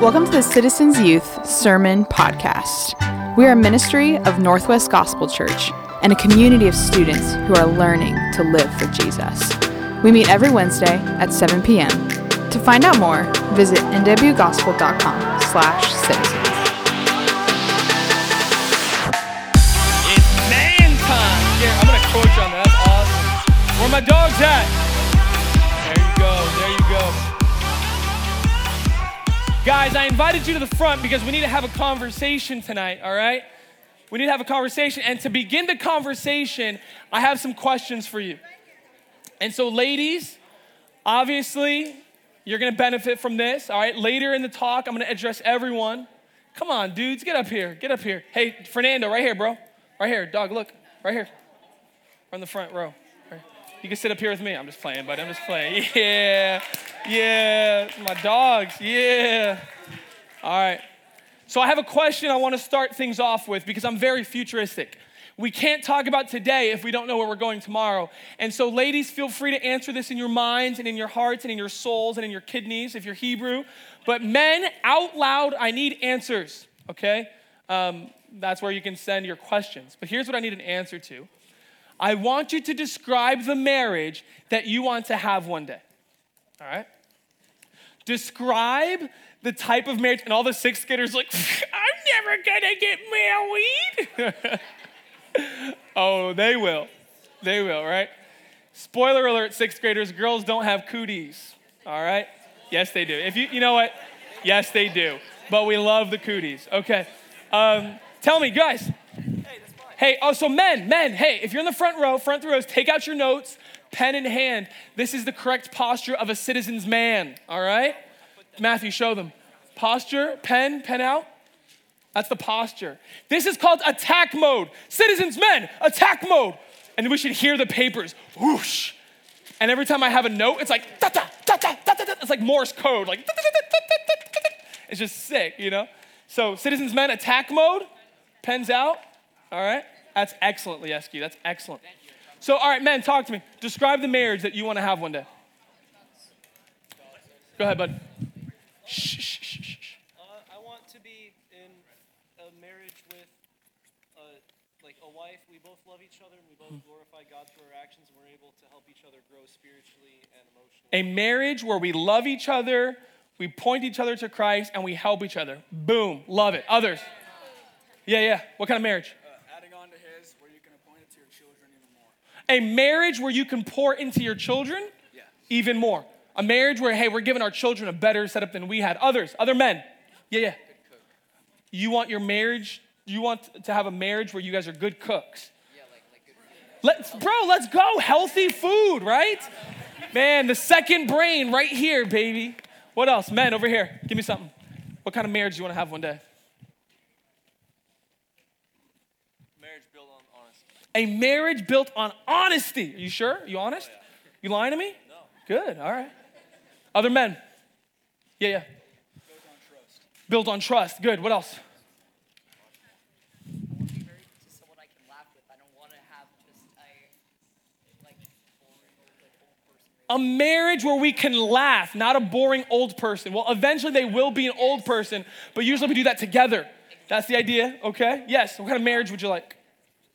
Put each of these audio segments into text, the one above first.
Welcome to the Citizens Youth Sermon Podcast. We are a ministry of Northwest Gospel Church and a community of students who are learning to live for Jesus. We meet every Wednesday at 7 p.m. To find out more, visit nwgospel.com slash citizens. It's man time. Here, I'm gonna coach on that. Awesome. Where my dogs Guys, I invited you to the front because we need to have a conversation tonight, all right? We need to have a conversation. And to begin the conversation, I have some questions for you. And so, ladies, obviously, you're gonna benefit from this, all right? Later in the talk, I'm gonna address everyone. Come on, dudes, get up here. Get up here. Hey, Fernando, right here, bro. Right here, dog, look. Right here. On the front row. You can sit up here with me. I'm just playing, buddy. I'm just playing. Yeah. Yeah. My dogs. Yeah. All right. So I have a question I want to start things off with because I'm very futuristic. We can't talk about today if we don't know where we're going tomorrow. And so, ladies, feel free to answer this in your minds and in your hearts and in your souls and in your kidneys if you're Hebrew. But men, out loud, I need answers, okay? Um, that's where you can send your questions. But here's what I need an answer to I want you to describe the marriage that you want to have one day, all right? Describe the type of marriage, and all the sixth graders like, I'm never gonna get married. oh, they will. They will, right? Spoiler alert, sixth graders, girls don't have cooties, all right? Yes, they do. If you, you know what? Yes, they do. But we love the cooties. Okay. Um, tell me, guys. Hey, oh, so men, men, hey, if you're in the front row, front rows, take out your notes, pen in hand. This is the correct posture of a citizen's man, all right? Matthew, show them. Posture, pen, pen out. That's the posture. This is called attack mode. Citizens, men, attack mode. And we should hear the papers whoosh. And every time I have a note, it's like, da, da, da, da, da, da, it's like Morse code, like, da, da, da, da, da, da, da. it's just sick, you know? So, citizens, men, attack mode, pens out. All right? That's excellent, Lieski. That's excellent. So, all right, men, talk to me. Describe the marriage that you want to have one day. Go ahead, bud. Shh, shh, shh, shh. Uh, I want to be in a marriage with, a, like a wife. We both love each other and we both glorify God through our actions, and we're able to help each other grow spiritually and emotionally. A marriage where we love each other, we point each other to Christ, and we help each other. Boom. Love it. Others. Yeah, yeah. What kind of marriage? adding on to his where you can appoint it to your children even more. A marriage where you can pour into your children Yeah. even more. A marriage where, hey, we're giving our children a better setup than we had. Others, other men. Yeah, yeah. You want your marriage, you want to have a marriage where you guys are good cooks. Yeah, like like good Let's, bro, let's go. Healthy food, right? Man, the second brain right here, baby. What else? Men, over here. Give me something. What kind of marriage do you want to have one day? Marriage built on honesty. A marriage built on honesty. Are you sure? You honest? You lying to me? No. Good, all right. Other men? Yeah, yeah. built on trust. Built on trust. Good. What else? want to be married to someone I can laugh with. I don't want to have just a like boring old, like, old person. A marriage where we can laugh, not a boring old person. Well, eventually they will be an old person, but usually we do that together. That's the idea, okay? Yes. What kind of marriage would you like?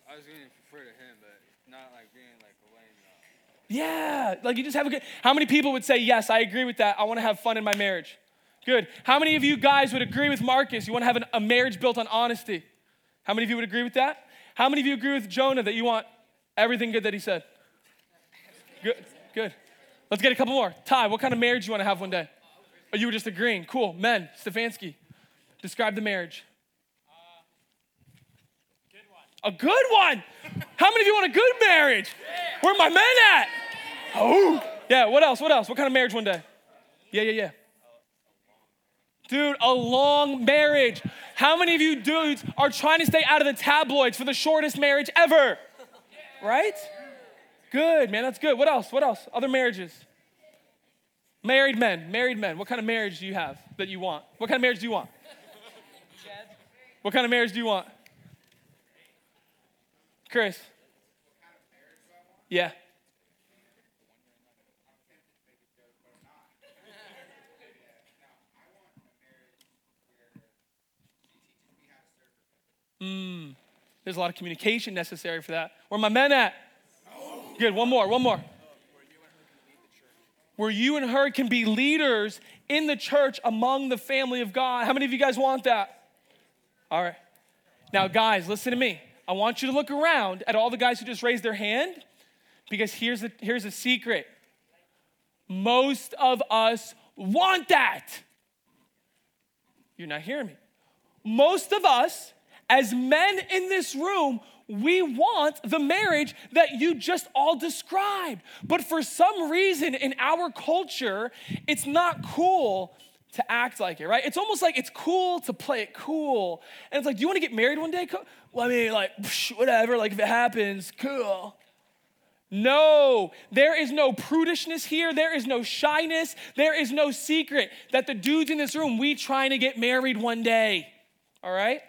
I was gonna prefer to him, but not like being like a lame. Uh, Yeah, like you just have a good. How many people would say, Yes, I agree with that. I want to have fun in my marriage? Good. How many of you guys would agree with Marcus? You want to have an, a marriage built on honesty? How many of you would agree with that? How many of you agree with Jonah that you want everything good that he said? Good, good. Let's get a couple more. Ty, what kind of marriage do you want to have one day? Or you were just agreeing? Cool. Men, Stefanski, describe the marriage. Uh, good one. a good one. How many of you want a good marriage? Where are my men at? Oh. Yeah, what else? What else? What kind of marriage one day? Yeah, yeah, yeah. Dude, a long marriage. How many of you dudes are trying to stay out of the tabloids for the shortest marriage ever? Right? Good, man. That's good. What else? What else? Other marriages? Married men. Married men. What kind of marriage do you have that you want? What kind of marriage do you want? What kind of marriage do you want? Chris. Yeah. Mm. There's a lot of communication necessary for that. Where my men at? Good, one more, one more. Where you and her can be leaders in the church among the family of God. How many of you guys want that? All right. Now, guys, listen to me. I want you to look around at all the guys who just raised their hand because here's a, here's a secret. Most of us want that. You're not hearing me. Most of us, as men in this room, we want the marriage that you just all described. But for some reason in our culture, it's not cool to act like it, right? It's almost like it's cool to play it cool. And it's like, do you want to get married one day? Well, I mean, like, whatever, like if it happens, cool. No, there is no prudishness here. There is no shyness. There is no secret that the dudes in this room, we trying to get married one day. All right?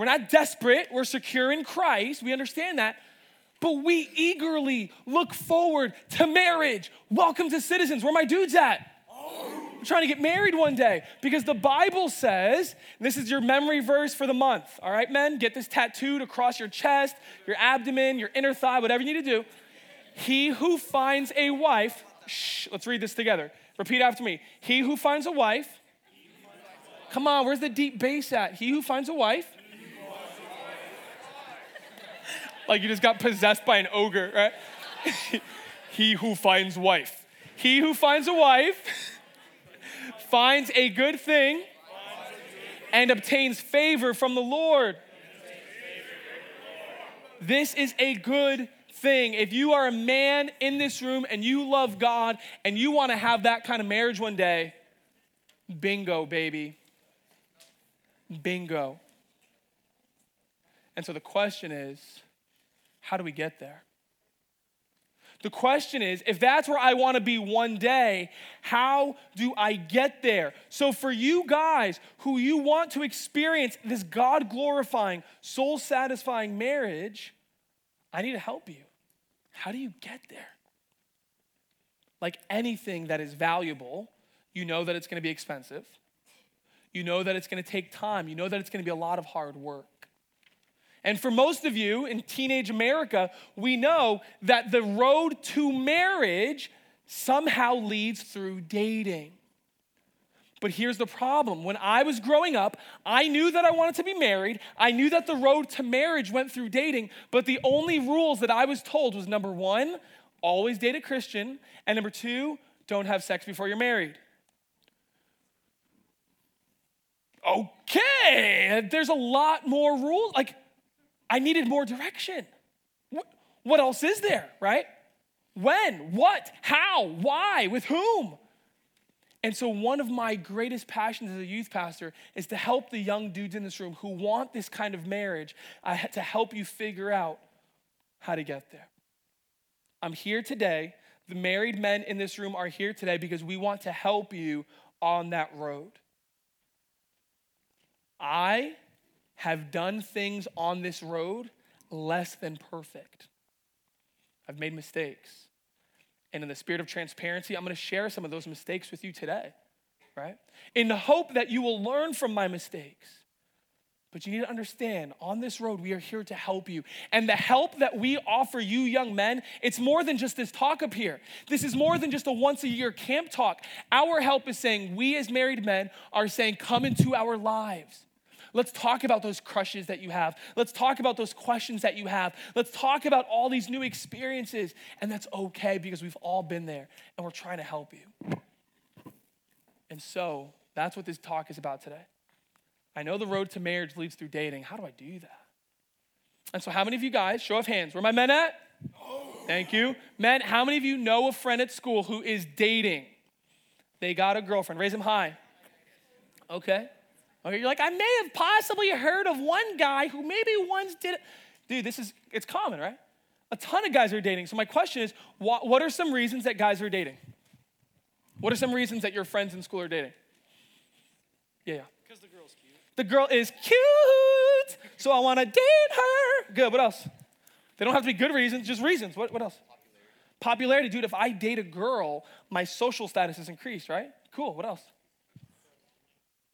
We're not desperate. We're secure in Christ. We understand that. But we eagerly look forward to marriage. Welcome to Citizens. Where my dudes at? I'm trying to get married one day because the Bible says, this is your memory verse for the month. All right, men? Get this tattooed across your chest, your abdomen, your inner thigh, whatever you need to do. He who finds a wife, shh, let's read this together. Repeat after me. He who finds a wife, come on, where's the deep bass at? He who finds a wife, like you just got possessed by an ogre, right? he who finds wife. He who finds a wife finds a good thing and obtains favor from the Lord. This is a good thing. If you are a man in this room and you love God and you want to have that kind of marriage one day, bingo, baby. Bingo. And so the question is how do we get there? The question is, if that's where I want to be one day, how do I get there? So, for you guys who you want to experience this God glorifying, soul satisfying marriage, I need to help you. How do you get there? Like anything that is valuable, you know that it's going to be expensive. You know that it's going to take time. You know that it's going to be a lot of hard work. And for most of you in teenage America, we know that the road to marriage somehow leads through dating. But here's the problem. When I was growing up, I knew that I wanted to be married. I knew that the road to marriage went through dating, but the only rules that I was told was number one, always date a Christian, and number two, don't have sex before you're married. Okay, there's a lot more rules. Like, I needed more direction. What else is there, right? When, what, how, why, with whom? And so, one of my greatest passions as a youth pastor is to help the young dudes in this room who want this kind of marriage, uh, to help you figure out how to get there. I'm here today. The married men in this room are here today because we want to help you on that road. I have done things on this road less than perfect. I've made mistakes. And in the spirit of transparency, I'm going to share some of those mistakes with you today, right? In the hope that you will learn from my mistakes. But you need to understand on this road, we are here to help you. And the help that we offer you, young men, it's more than just this talk up here. This is more than just a once a year camp talk. Our help is saying, we as married men are saying, come into our lives. Let's talk about those crushes that you have. Let's talk about those questions that you have. Let's talk about all these new experiences. And that's okay because we've all been there and we're trying to help you. And so that's what this talk is about today. I know the road to marriage leads through dating. How do I do that? And so, how many of you guys, show of hands, where my men at? Thank you. Men, how many of you know a friend at school who is dating? They got a girlfriend. Raise them high. Okay. Okay, you're like, I may have possibly heard of one guy who maybe once did it. Dude, this is, it's common, right? A ton of guys are dating. So my question is, what, what are some reasons that guys are dating? What are some reasons that your friends in school are dating? Yeah, yeah. Because the girl's cute. The girl is cute, so I want to date her. Good, what else? They don't have to be good reasons, just reasons. What, what else? Popularity. Popularity, dude. If I date a girl, my social status is increased, right? Cool, what else?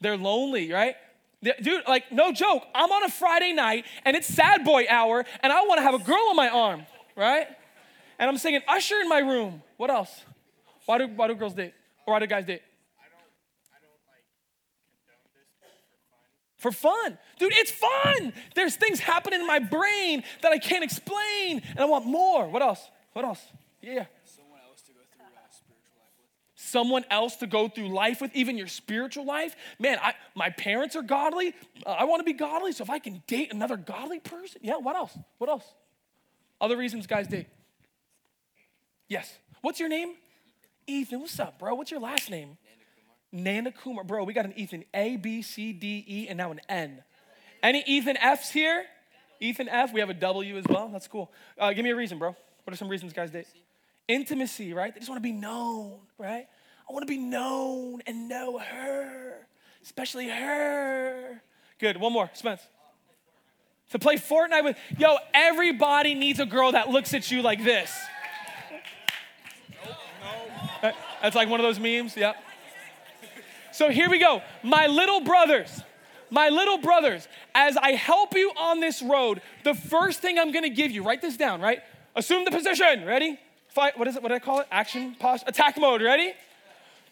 They're lonely, right? Dude, like, no joke. I'm on a Friday night and it's sad boy hour and I wanna have a girl on my arm, right? And I'm singing Usher in my room. What else? Why do, why do girls date? Or why do guys date? For fun. Dude, it's fun. There's things happening in my brain that I can't explain and I want more. What else? What else? Yeah. Someone else to go through uh, spiritual life with. Someone else to go through life with, even your spiritual life. Man, I, my parents are godly. Uh, I want to be godly, so if I can date another godly person, yeah, what else? What else? Other reasons guys date. Yes. What's your name? Ethan. What's up, bro? What's your last name? Nana Kumar. Bro, we got an Ethan A, B, C, D, E, and now an N. Any Ethan F's here? Ethan F. We have a W as well. That's cool. Uh, give me a reason, bro. What are some reasons guys date? Intimacy, right? They just want to be known, right? I want to be known and know her, especially her. Good. One more, Spence. To play Fortnite with, yo, everybody needs a girl that looks at you like this. Uh, That's like one of those memes, yep. So here we go. My little brothers, my little brothers, as I help you on this road, the first thing I'm gonna give you, write this down, right? Assume the position. Ready? Fight. What is it? What did I call it? Action, pause, attack mode. Ready?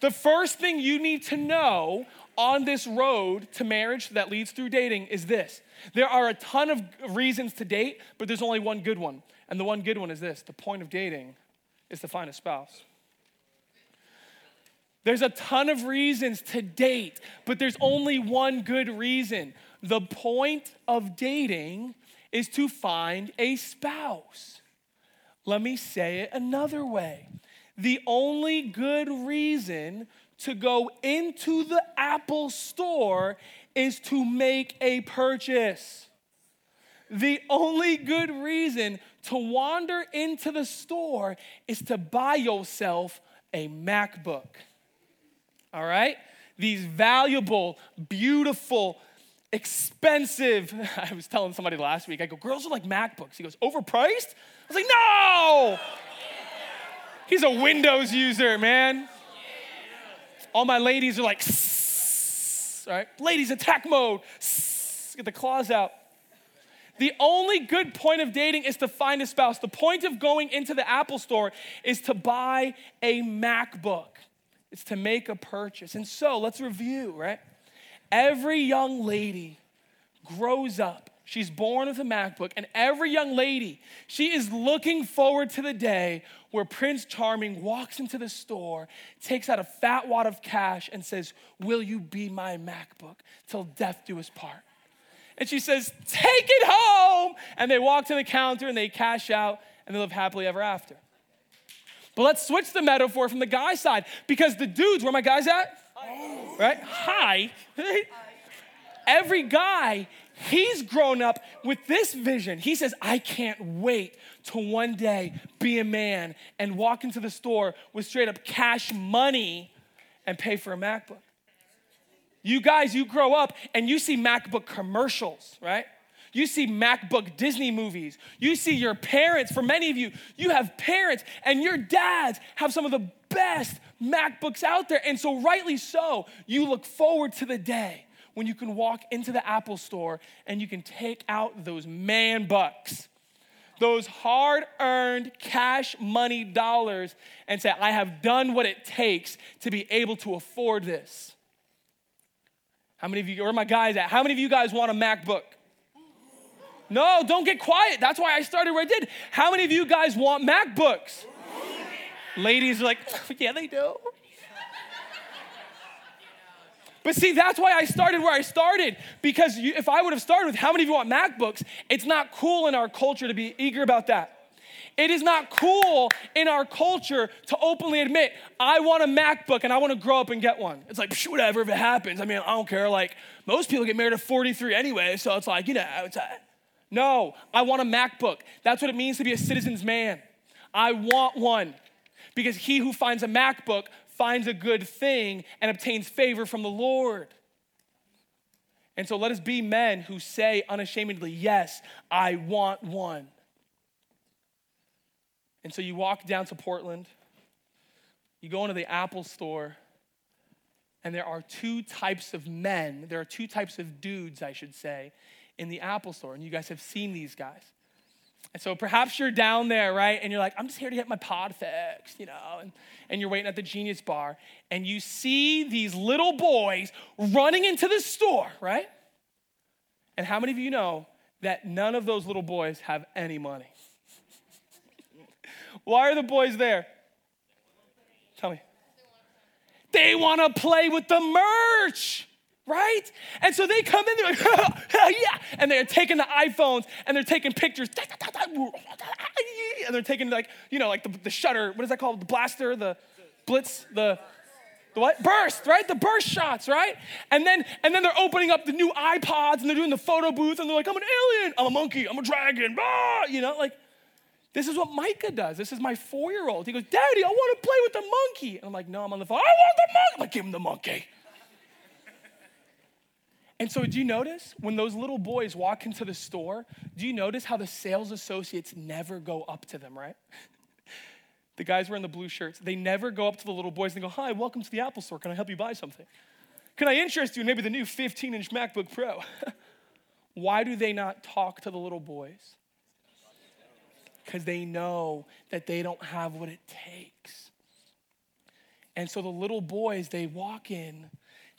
The first thing you need to know on this road to marriage that leads through dating is this. There are a ton of reasons to date, but there's only one good one. And the one good one is this the point of dating is to find a spouse. There's a ton of reasons to date, but there's only one good reason. The point of dating is to find a spouse. Let me say it another way. The only good reason to go into the Apple store is to make a purchase. The only good reason to wander into the store is to buy yourself a MacBook. All right? These valuable, beautiful, expensive. I was telling somebody last week, I go, girls are like MacBooks. He goes, overpriced? I was like, no! He's a Windows user, man. All my ladies are like, "Sss," right? Ladies, attack mode. Sss, Get the claws out. The only good point of dating is to find a spouse. The point of going into the Apple store is to buy a MacBook. It's to make a purchase. And so let's review, right? Every young lady grows up. She's born with a MacBook, and every young lady, she is looking forward to the day where Prince Charming walks into the store, takes out a fat wad of cash, and says, Will you be my MacBook till death do us part? And she says, Take it home. And they walk to the counter and they cash out and they live happily ever after. But let's switch the metaphor from the guy side because the dudes, where my guys at? Right? Hi. Every guy, he's grown up with this vision. He says, I can't wait to one day be a man and walk into the store with straight up cash money and pay for a MacBook. You guys, you grow up and you see MacBook commercials, right? You see MacBook Disney movies. You see your parents, for many of you, you have parents and your dads have some of the best MacBooks out there. And so, rightly so, you look forward to the day when you can walk into the Apple store and you can take out those man bucks, those hard earned cash money dollars, and say, I have done what it takes to be able to afford this. How many of you, where my guys at? How many of you guys want a MacBook? No, don't get quiet. That's why I started where I did. How many of you guys want MacBooks? Ladies are like, yeah, they do. But see, that's why I started where I started. Because you, if I would have started with how many of you want MacBooks, it's not cool in our culture to be eager about that. It is not cool in our culture to openly admit, I want a MacBook and I want to grow up and get one. It's like, psh, whatever, if it happens. I mean, I don't care. Like, most people get married at 43 anyway, so it's like, you know, it's, uh, no, I want a MacBook. That's what it means to be a citizen's man. I want one because he who finds a MacBook finds a good thing and obtains favor from the Lord. And so let us be men who say unashamedly, Yes, I want one. And so you walk down to Portland, you go into the Apple store, And there are two types of men, there are two types of dudes, I should say, in the Apple store. And you guys have seen these guys. And so perhaps you're down there, right? And you're like, I'm just here to get my pod fixed, you know, and, and you're waiting at the Genius Bar, and you see these little boys running into the store, right? And how many of you know that none of those little boys have any money? Why are the boys there? Tell me. They want to play with the merch right? And so they come in, they're like, yeah. And they're taking the iPhones and they're taking pictures. And they're taking like, you know, like the, the shutter, what is that called? The blaster, the blitz, the, the what? Burst, right? The burst shots, right? And then and then they're opening up the new iPods and they're doing the photo booth and they're like, I'm an alien, I'm a monkey, I'm a dragon, blah, you know, like this is what Micah does. This is my four-year-old. He goes, Daddy, I want to play with the monkey. And I'm like, no, I'm on the phone. I want the monkey. I'm like, give him the monkey. And so, do you notice when those little boys walk into the store, do you notice how the sales associates never go up to them, right? the guys wearing the blue shirts, they never go up to the little boys and go, Hi, welcome to the Apple store. Can I help you buy something? Can I interest you in maybe the new 15 inch MacBook Pro? Why do they not talk to the little boys? Because they know that they don't have what it takes. And so the little boys, they walk in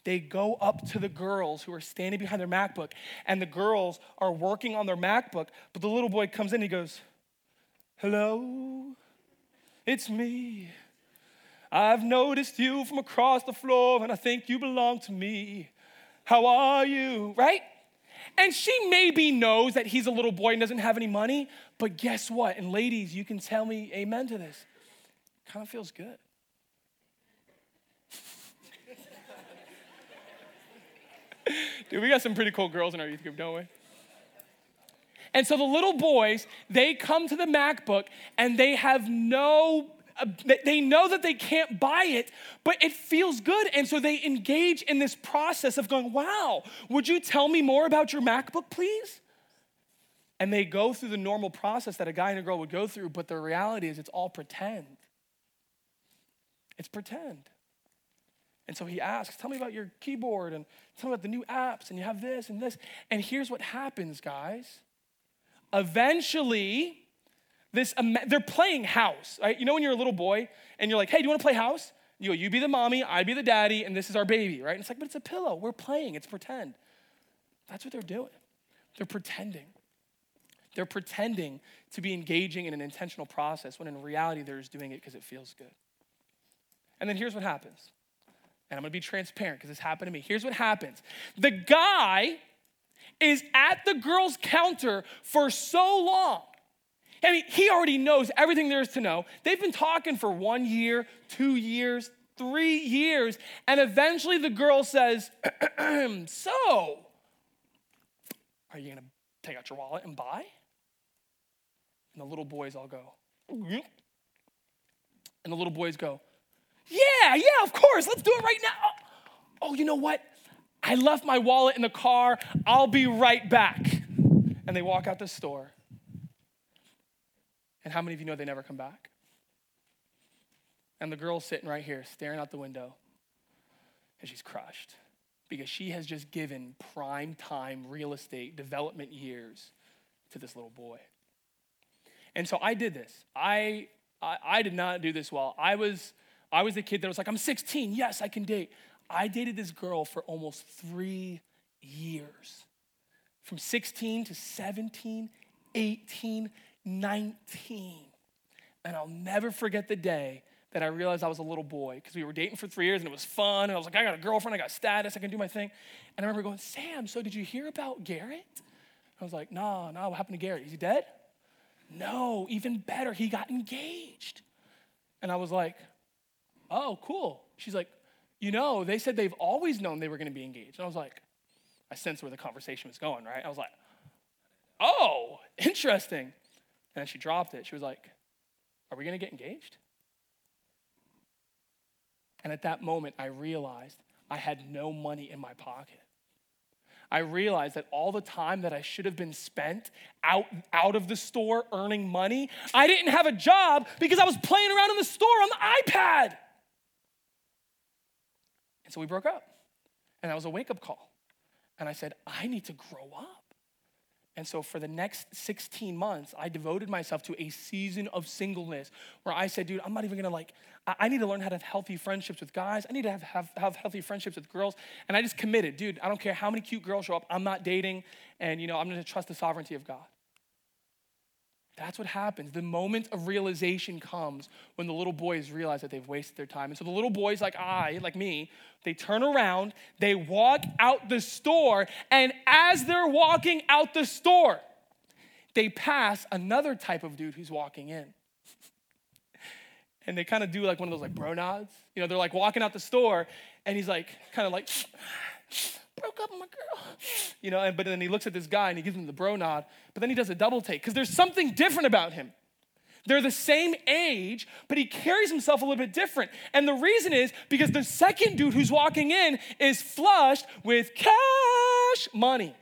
they go up to the girls who are standing behind their MacBook, and the girls are working on their MacBook, but the little boy comes in, he goes, Hello, it's me. I've noticed you from across the floor, and I think you belong to me. How are you? Right? And she maybe knows that he's a little boy and doesn't have any money, but guess what? And ladies, you can tell me amen to this. Kind of feels good. Dude, we got some pretty cool girls in our youth group, don't we? And so the little boys, they come to the MacBook and they have no, uh, they know that they can't buy it, but it feels good. And so they engage in this process of going, wow, would you tell me more about your MacBook, please? And they go through the normal process that a guy and a girl would go through, but the reality is it's all pretend. It's pretend. And so he asks, Tell me about your keyboard and tell me about the new apps, and you have this and this. And here's what happens, guys. Eventually, this they're playing house, right? You know when you're a little boy and you're like, hey, do you want to play house? You go, you be the mommy, I be the daddy, and this is our baby, right? And it's like, but it's a pillow. We're playing, it's pretend. That's what they're doing. They're pretending. They're pretending to be engaging in an intentional process when in reality they're just doing it because it feels good. And then here's what happens and I'm gonna be transparent because this happened to me. Here's what happens the guy is at the girl's counter for so long. I mean, he already knows everything there is to know. They've been talking for one year, two years, three years, and eventually the girl says, So, are you gonna take out your wallet and buy? And the little boys all go, and the little boys go, yeah, yeah, of course. Let's do it right now. Oh, oh, you know what? I left my wallet in the car. I'll be right back. And they walk out the store. And how many of you know they never come back? And the girl's sitting right here, staring out the window. And she's crushed because she has just given prime time real estate development years to this little boy. And so I did this. I, I, I did not do this well. I was I was the kid that was like, I'm 16, yes, I can date. I dated this girl for almost three years from 16 to 17, 18, 19. And I'll never forget the day that I realized I was a little boy because we were dating for three years and it was fun. And I was like, I got a girlfriend, I got status, I can do my thing. And I remember going, Sam, so did you hear about Garrett? I was like, nah, nah, what happened to Garrett? Is he dead? No, even better, he got engaged. And I was like, Oh, cool. She's like, You know, they said they've always known they were going to be engaged. And I was like, I sensed where the conversation was going, right? I was like, Oh, interesting. And then she dropped it. She was like, Are we going to get engaged? And at that moment, I realized I had no money in my pocket. I realized that all the time that I should have been spent out, out of the store earning money, I didn't have a job because I was playing around in the store on the iPad. And so we broke up. And that was a wake up call. And I said, I need to grow up. And so for the next 16 months, I devoted myself to a season of singleness where I said, dude, I'm not even gonna like, I, need to learn how to have healthy friendships with guys. I need to have, have, have healthy friendships with girls. And I just committed, dude, I don't care how many cute girls show up, I'm not dating. And you know, I'm gonna trust the sovereignty of God. That's what happens. The moment of realization comes when the little boys realize that they've wasted their time. And so the little boys, like I, like me, they turn around, they walk out the store, and as they're walking out the store, they pass another type of dude who's walking in. and they kind of do like one of those like bro nods. You know, they're like walking out the store, and he's like, kind of like, broke up with my girl. You know, and, but then he looks at this guy and he gives him the bro nod, but then he does a double take because there's something different about him. They're the same age, but he carries himself a little bit different. And the reason is because the second dude who's walking in is flushed with cash money.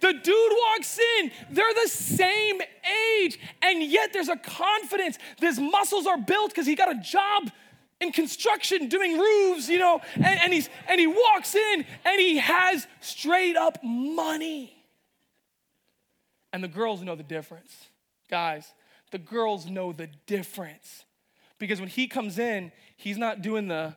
The dude walks in, they're the same age, and yet there's a confidence. His muscles are built because he got a job in construction doing roofs, you know, and, and, he's and he walks in and he has straight up money. And the girls know the difference. Guys, the girls know the difference. Because when he comes in, he's not doing the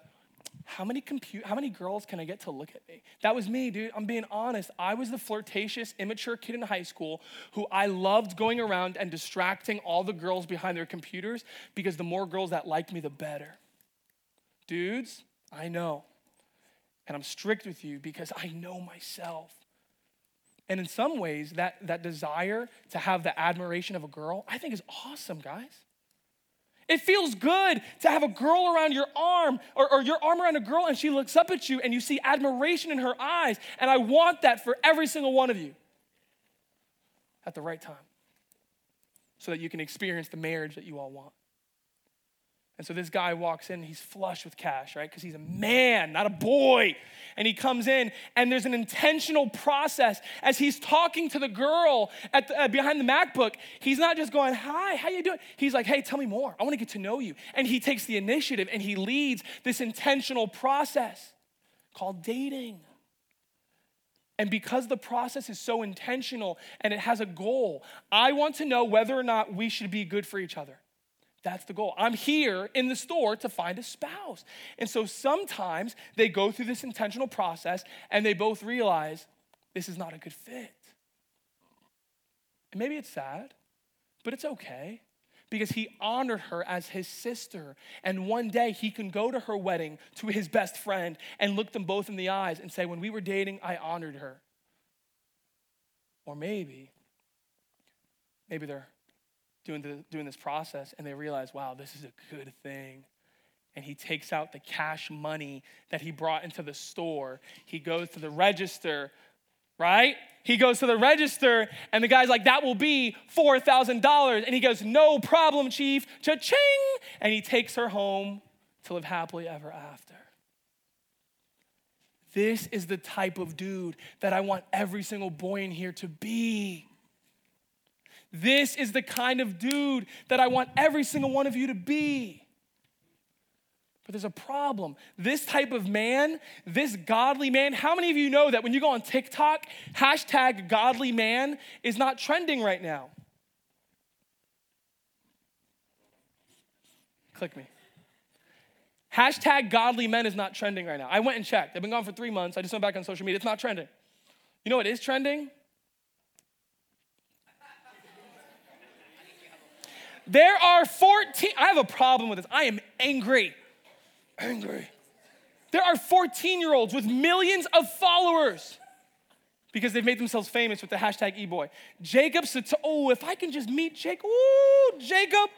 how many compute how many girls can I get to look at me? That was me, dude. I'm being honest. I was the flirtatious, immature kid in high school who I loved going around and distracting all the girls behind their computers because the more girls that liked me, the better. Dudes, I know. And I'm strict with you because I know myself. And in some ways, that, that desire to have the admiration of a girl, I think is awesome, guys. It feels good to have a girl around your arm or, or, your arm around a girl and she looks up at you and you see admiration in her eyes. And I want that for every single one of you at the right time so that you can experience the marriage that you all want. And so this guy walks in, he's flush with cash, right? Because he's a man, not a boy. And he comes in, and there's an intentional process as he's talking to the girl at the, uh, behind the MacBook. He's not just going, "Hi, how you doing?" He's like, "Hey, tell me more. I want to get to know you." And he takes the initiative and he leads this intentional process called dating. And because the process is so intentional and it has a goal, I want to know whether or not we should be good for each other. That's the goal. I'm here in the store to find a spouse. And so sometimes they go through this intentional process and they both realize this is not a good fit. And maybe it's sad, but it's okay because he honored her as his sister. And one day he can go to her wedding to his best friend and look them both in the eyes and say, When we were dating, I honored her. Or maybe, maybe they're doing, the, doing this process and they realize, wow, this is a good thing. And he takes out the cash money that he brought into the store. He goes to the register, right? He goes to the register, and the guy's like, that will be $4,000. And he goes, no problem, chief. Cha-ching! And he takes her home to live happily ever after. This is the type of dude that I want every single boy in here to be. This is the kind of dude that I want every single one of you to be. But there's a problem. This type of man, this godly man, how many of you know that when you go on TikTok, hashtag godly man is not trending right now? Click me. Hashtag godly men is not trending right now. I went and checked. They've been gone for three months. I just went back on social media. It's not trending. You know what is trending? There are 14, I have a problem with this. I am angry. Angry. There are 14 year olds with millions of followers because they've made themselves famous with the hashtag eBoy. Jacob said, Oh, if I can just meet Jacob, ooh, Jacob,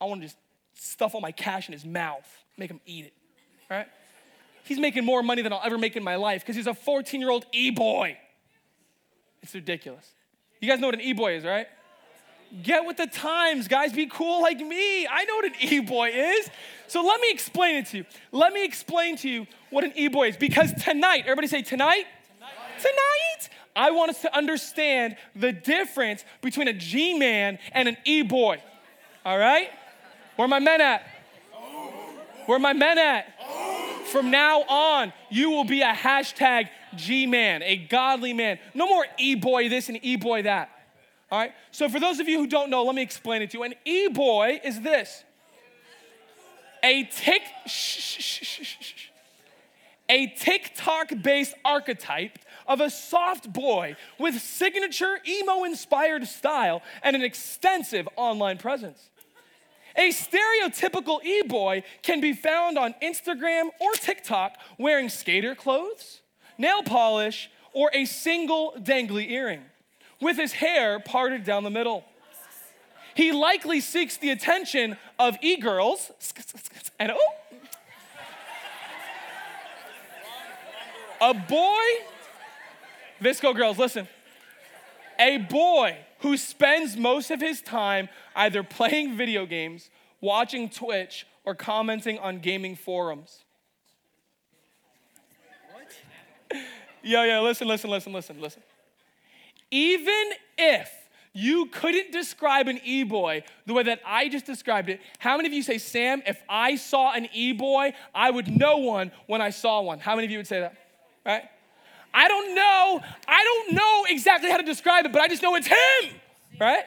I want to just stuff all my cash in his mouth, make him eat it, right? He's making more money than I'll ever make in my life because he's a 14 year old e boy. It's ridiculous. You guys know what an e boy is, right? Get with the times, guys. Be cool like me. I know what an e boy is. So let me explain it to you. Let me explain to you what an e boy is. Because tonight, everybody say tonight. Tonight. Tonight, I want us to understand the difference between a G man and an e boy. All right? Where my men at? Where my men at? From now on, you will be a hashtag G man, a godly man. No more e boy this and e boy that. All right? So, for those of you who don't know, let me explain it to you. An e boy is this a tick, a TikTok based archetype of a soft boy with signature emo inspired style and an extensive online presence. A stereotypical e boy can be found on Instagram or TikTok wearing skater clothes, nail polish, or a single dangly earring with his hair parted down the middle. He likely seeks the attention of e girls and oh, a boy. VSCO girls, listen. A boy who spends most of his time either playing video games, watching Twitch, or commenting on gaming forums. What? yeah, yeah, listen, listen, listen, listen, listen. Even if you couldn't describe an e boy the way that I just described it. How many of you say, Sam, if I saw an e boy, I would know one when I saw one? How many of you would say that? Right? I don't know. I don't know exactly how to describe it, but I just know it's him, right?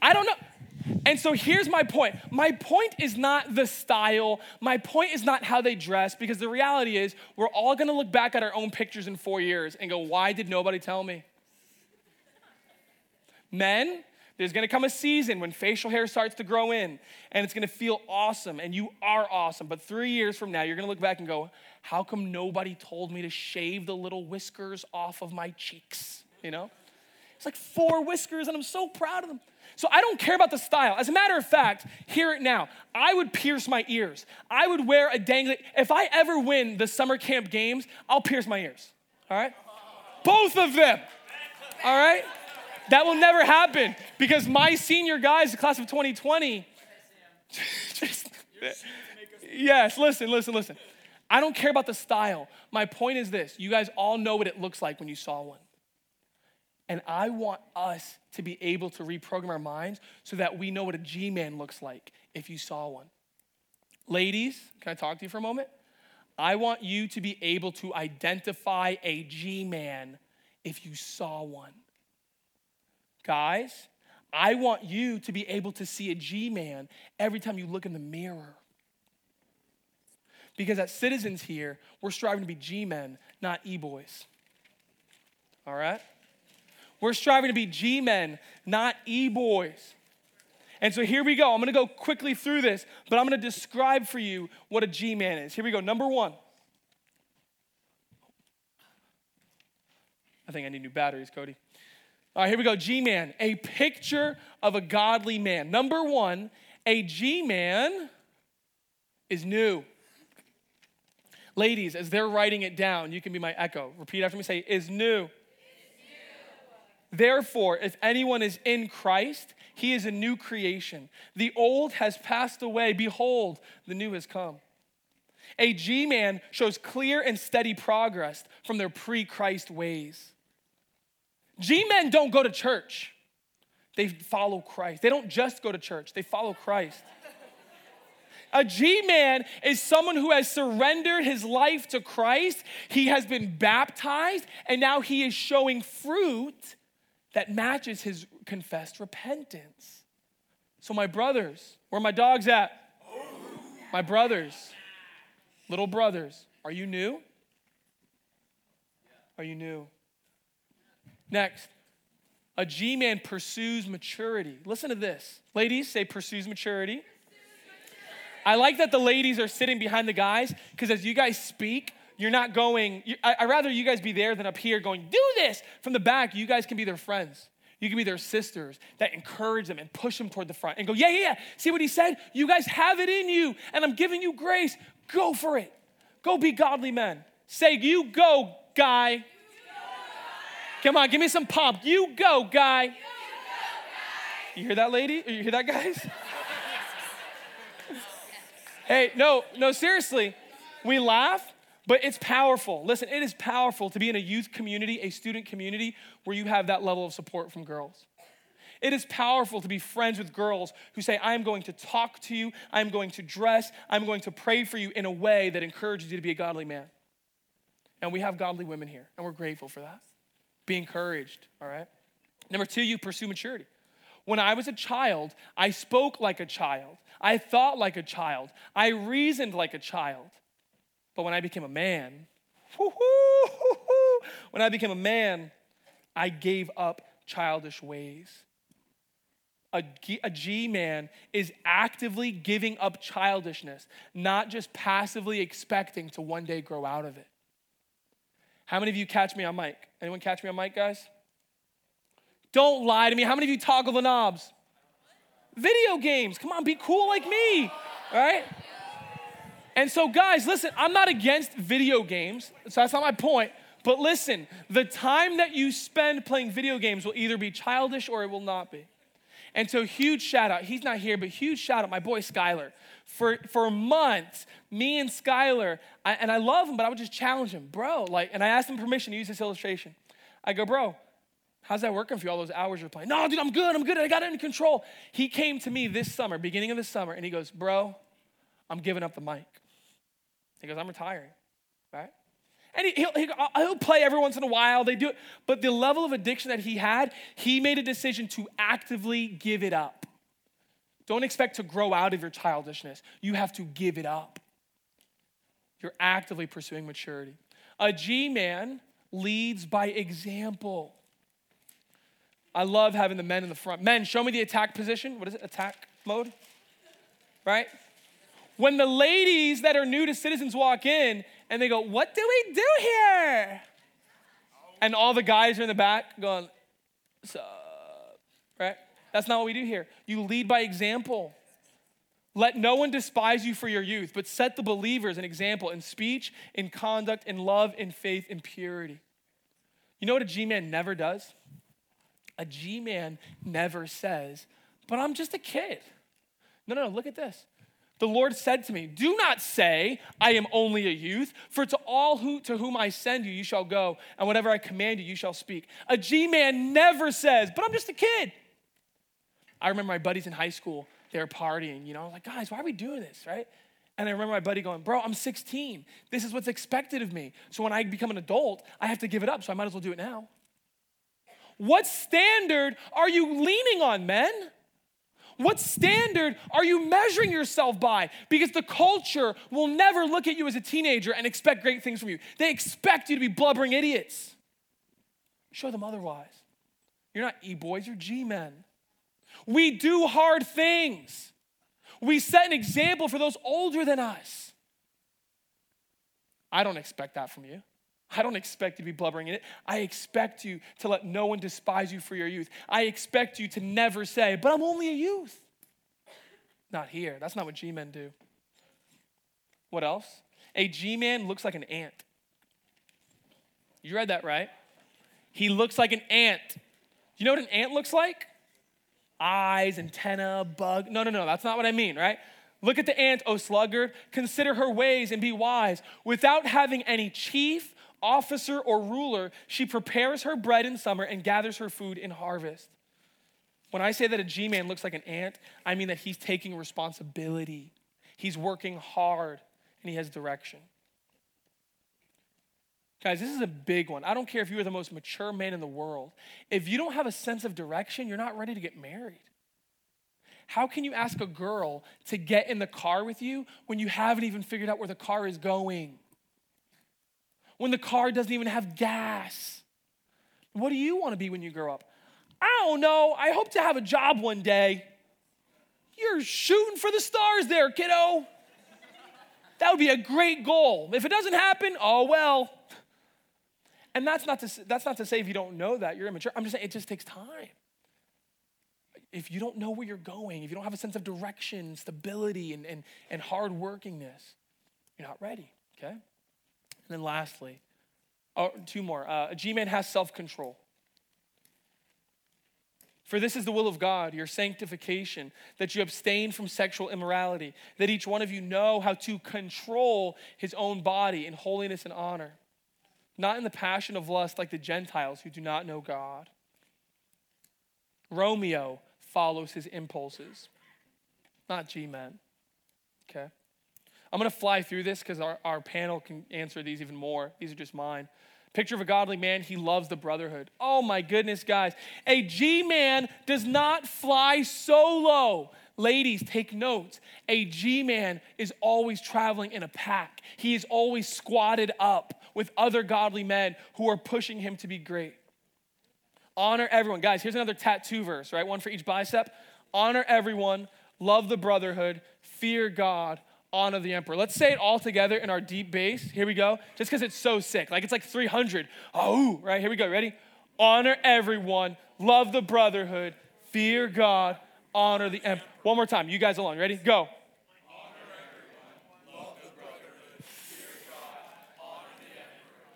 I don't know. And so here's my point. My point is not the style. My point is not how they dress, because the reality is we're all gonna look back at our own pictures in four years and go, why did nobody tell me? Men, there's gonna come a season when facial hair starts to grow in and it's gonna feel awesome and you are awesome. But three years from now, you're gonna look back and go, how come nobody told me to shave the little whiskers off of my cheeks? You know? It's like four whiskers and I'm so proud of them. So I don't care about the style. As a matter of fact, hear it now. I would pierce my ears. I would wear a dangling. If I ever win the summer camp games, I'll pierce my ears. All right? Both of them. All right? That will never happen because my senior guys, the class of 2020, just, yes, listen, listen, listen. I don't care about the style. My point is this you guys all know what it looks like when you saw one. And I want us to be able to reprogram our minds so that we know what a G man looks like if you saw one. Ladies, can I talk to you for a moment? I want you to be able to identify a G man if you saw one. Guys, I want you to be able to see a G man every time you look in the mirror. Because as citizens here, we're striving to be G men, not E boys. All right? We're striving to be G men, not E boys. And so here we go. I'm gonna go quickly through this, but I'm gonna describe for you what a G man is. Here we go. Number one. I think I need new batteries, Cody. All right, here we go. G Man, a picture of a godly man. Number one, a G Man is new. Ladies, as they're writing it down, you can be my echo. Repeat after me say, is new. Therefore, if anyone is in Christ, he is a new creation. The old has passed away. Behold, the new has come. A G man shows clear and steady progress from their pre Christ ways. G men don't go to church, they follow Christ. They don't just go to church, they follow Christ. A G man is someone who has surrendered his life to Christ. He has been baptized, and now he is showing fruit that matches his confessed repentance. So, my brothers, where my dogs at? My brothers, little brothers, are you new? Are you new? Next, a G man pursues maturity. Listen to this. Ladies, say pursues maturity. I like that the ladies are sitting behind the guys because as you guys speak, you're not going, you, I, would rather you guys be there than up here going, do this. From the back, you guys can be their friends. You can be their sisters that encourage them and push them toward the front and go, yeah, yeah, yeah. See what he said? You guys have it in you, and I'm giving you grace. Go for it. Go be godly men. Say, you go, guy. Come on, give me some pump. You go, guy. You, go, guy. you hear that, lady? You hear that, guys? hey, no, no, seriously. We laugh, but it's powerful. Listen, it is powerful to be in a youth community, a student community, where you have that level of support from girls. It is powerful to be friends with girls who say, I am going to talk to you, I'm going to dress, I'm going to pray for you in a way that encourages you to be a godly man. And we have godly women here, and we're grateful for that. Be encouraged, all right? Number two, you pursue maturity. When I was a child, I spoke like a child. I thought like a child. I reasoned like a child. But when I became a man, when I became a man, I gave up childish ways. A G, a G man is actively giving up childishness, not just passively expecting to one day grow out of it. How many of you catch me on mic? Anyone catch me on mic, guys? Don't lie to me. How many of you toggle the knobs? Video games. Come on, be cool like me, right? And so, guys, listen, I'm not against video games, so that's not my point. But listen, the time that you spend playing video games will either be childish or it will not be. And so, huge shout out. He's not here, but huge shout out, my boy Skylar. For, for months, me and Skylar, I, and I love him, but I would just challenge him, bro. Like, and I asked him permission to use this illustration. I go, bro, How's that working for you all those hours you're playing? No, dude, I'm good. I'm good. I got it under control. He came to me this summer, beginning of the summer, and he goes, Bro, I'm giving up the mic. He goes, I'm retiring, right? And he, will he'll, he'll play every once in a while. They do it. But the level of addiction that he had, he made a decision to actively give it up. Don't expect to grow out of your childishness. You have to give it up. You're actively pursuing maturity. A G man leads by example. I love having the men in the front. Men, show me the attack position. What is it? Attack mode? Right? When the ladies that are new to citizens walk in and they go, What do we do here? And all the guys are in the back going, Sup? Right? That's not what we do here. You lead by example. Let no one despise you for your youth, but set the believers an example in speech, in conduct, in love, in faith, in purity. You know what a G man never does? A G man never says, but I'm just a kid. No, no, no, look at this. The Lord said to me, Do not say, I am only a youth, for to all who, to whom I send you, you shall go, and whatever I command you, you shall speak. A G man never says, But I'm just a kid. I remember my buddies in high school, they were partying, you know, I was like, Guys, why are we doing this, right? And I remember my buddy going, Bro, I'm 16. This is what's expected of me. So when I become an adult, I have to give it up, so I might as well do it now. What standard are you leaning on, men? What standard are you measuring yourself by? Because the culture will never look at you as a teenager and expect great things from you. They expect you to be blubbering idiots. Show them otherwise. You're not E boys, you're G men. We do hard things. We set an example for those older than us. I don't expect that from you. I don't expect you to be blubbering in it. I expect you to let no one despise you for your youth. I expect you to never say, but I'm only a youth. Not here. That's not what G men do. What else? A G man looks like an ant. You read that right? He looks like an ant. You know what an ant looks like? Eyes, antenna, bug. No, no, no, that's not what I mean, right? Look at the ant, O sluggard. Consider her ways and be wise. Without having any chief officer, or ruler, she prepares her bread in summer and gathers her food in harvest. When I say that a G man looks like an ant, I mean that he's taking responsibility. He's working hard and he has direction. Guys, this is a big one. I don't care if you are the most mature man in the world. If you don't have a sense of direction, you're not ready to get married. How can you ask a girl to get in the car with you when you haven't even figured out where the car is going? When the car doesn't even have gas? What do you want to be when you grow up? I don't know. I hope to have a job one day. You're shooting for the stars there, kiddo. That would be a great goal. If it doesn't happen, oh well. And that's not to that's not to say if you don't know that you're immature. I'm just saying it just takes time. If you don't know where you're going, if you don't have a sense of direction, stability, and, and, and hard workingness, you're not ready, okay? And then lastly, oh, two more. Uh, a G man has self control. For this is the will of God, your sanctification, that you abstain from sexual immorality, that each one of you know how to control his own body in holiness and honor, not in the passion of lust like the Gentiles who do not know God. Romeo follows his impulses, not G men. I'm gonna fly through this because our, our panel can answer these even more. These are just mine. Picture of a godly man, he loves the brotherhood. Oh my goodness, guys. A G man does not fly solo. Ladies, take notes. A G man is always traveling in a pack, he is always squatted up with other godly men who are pushing him to be great. Honor everyone. Guys, here's another tattoo verse, right? One for each bicep. Honor everyone, love the brotherhood, fear God, honor the emperor. Let's say it all together in our deep bass. Here we go. Just because it's so sick. Like it's like 300. Oh, right? Here we go. Ready? Honor everyone, love the brotherhood, fear God, honor the emperor. One more time. You guys alone. Ready? Go.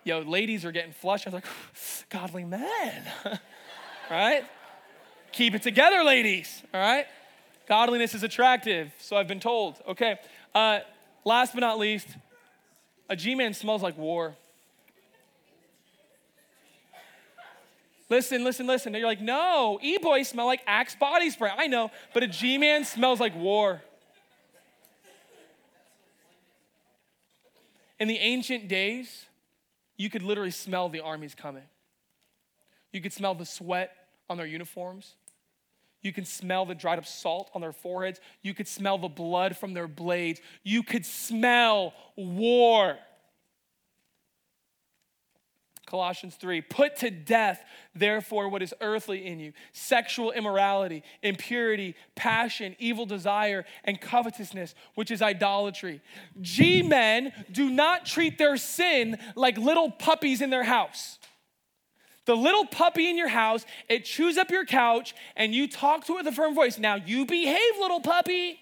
Yo, ladies are getting flushed. I was like, godly men. right? Keep it together, ladies. All right? Godliness is attractive, so I've been told. Okay. Uh, last but not least, a G man smells like war. Listen, listen, listen. You're like, no, e boys smell like Axe body spray. I know, but a G man smells like war. In the ancient days, you could literally smell the armies coming. You could smell the sweat on their uniforms. You can smell the dried up salt on their foreheads. You could smell the blood from their blades. You could smell war. Colossians 3 Put to death, therefore, what is earthly in you sexual immorality, impurity, passion, evil desire, and covetousness, which is idolatry. G men do not treat their sin like little puppies in their house. The little puppy in your house, it chews up your couch, and you talk to it with a firm voice. Now you behave, little puppy.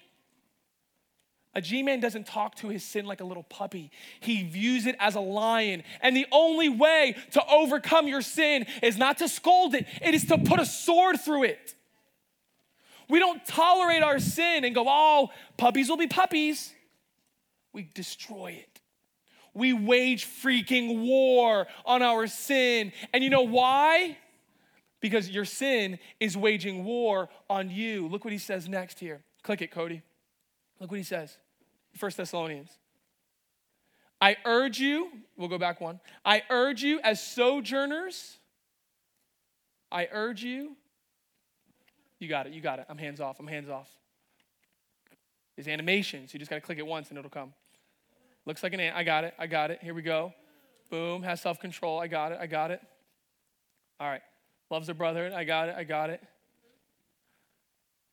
A G man doesn't talk to his sin like a little puppy. He views it as a lion. And the only way to overcome your sin is not to scold it, it is to put a sword through it. We don't tolerate our sin and go, oh, puppies will be puppies. We destroy it. We wage freaking war on our sin. And you know why? Because your sin is waging war on you. Look what he says next here. Click it, Cody. Look what he says. First Thessalonians. I urge you, we'll go back one. I urge you as sojourners. I urge you. You got it, you got it. I'm hands off, I'm hands off. There's animations. You just got to click it once and it'll come. Looks like an ant. I got it, I got it. Here we go. Boom, has self control. I got it, I got it. All right. Loves her brother. I got it, I got it.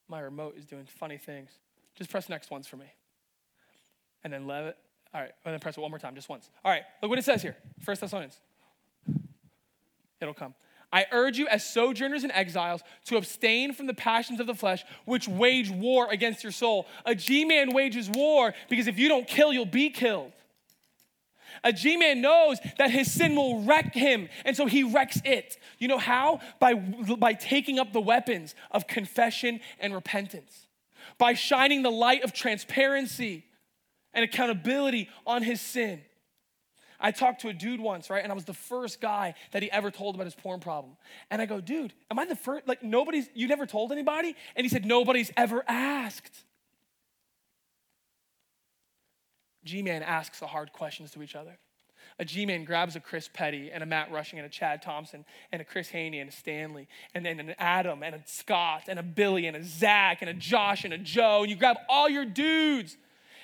My remote is doing funny things. Just press next ones for me. And then let it. All right, and then press it one more time, just once. All right, look what it says here. First Thessalonians. It'll come. I urge you as sojourners and exiles to abstain from the passions of the flesh, which wage war against your soul. A G man wages war because if you don't kill, you'll be killed. A G man knows that his sin will wreck him, and so he wrecks it. You know how? By, by taking up the weapons of confession and repentance, by shining the light of transparency and accountability on his sin. I talked to a dude once, right? And I was the first guy that he ever told about his porn problem. And I go, dude, am I the first? Like, nobody's, you never told anybody? And he said, nobody's ever asked. G Man asks the hard questions to each other. A G Man grabs a Chris Petty and a Matt Rushing and a Chad Thompson and a Chris Haney and a Stanley and then an Adam and a Scott and a Billy and a Zach and a Josh and a Joe. And you grab all your dudes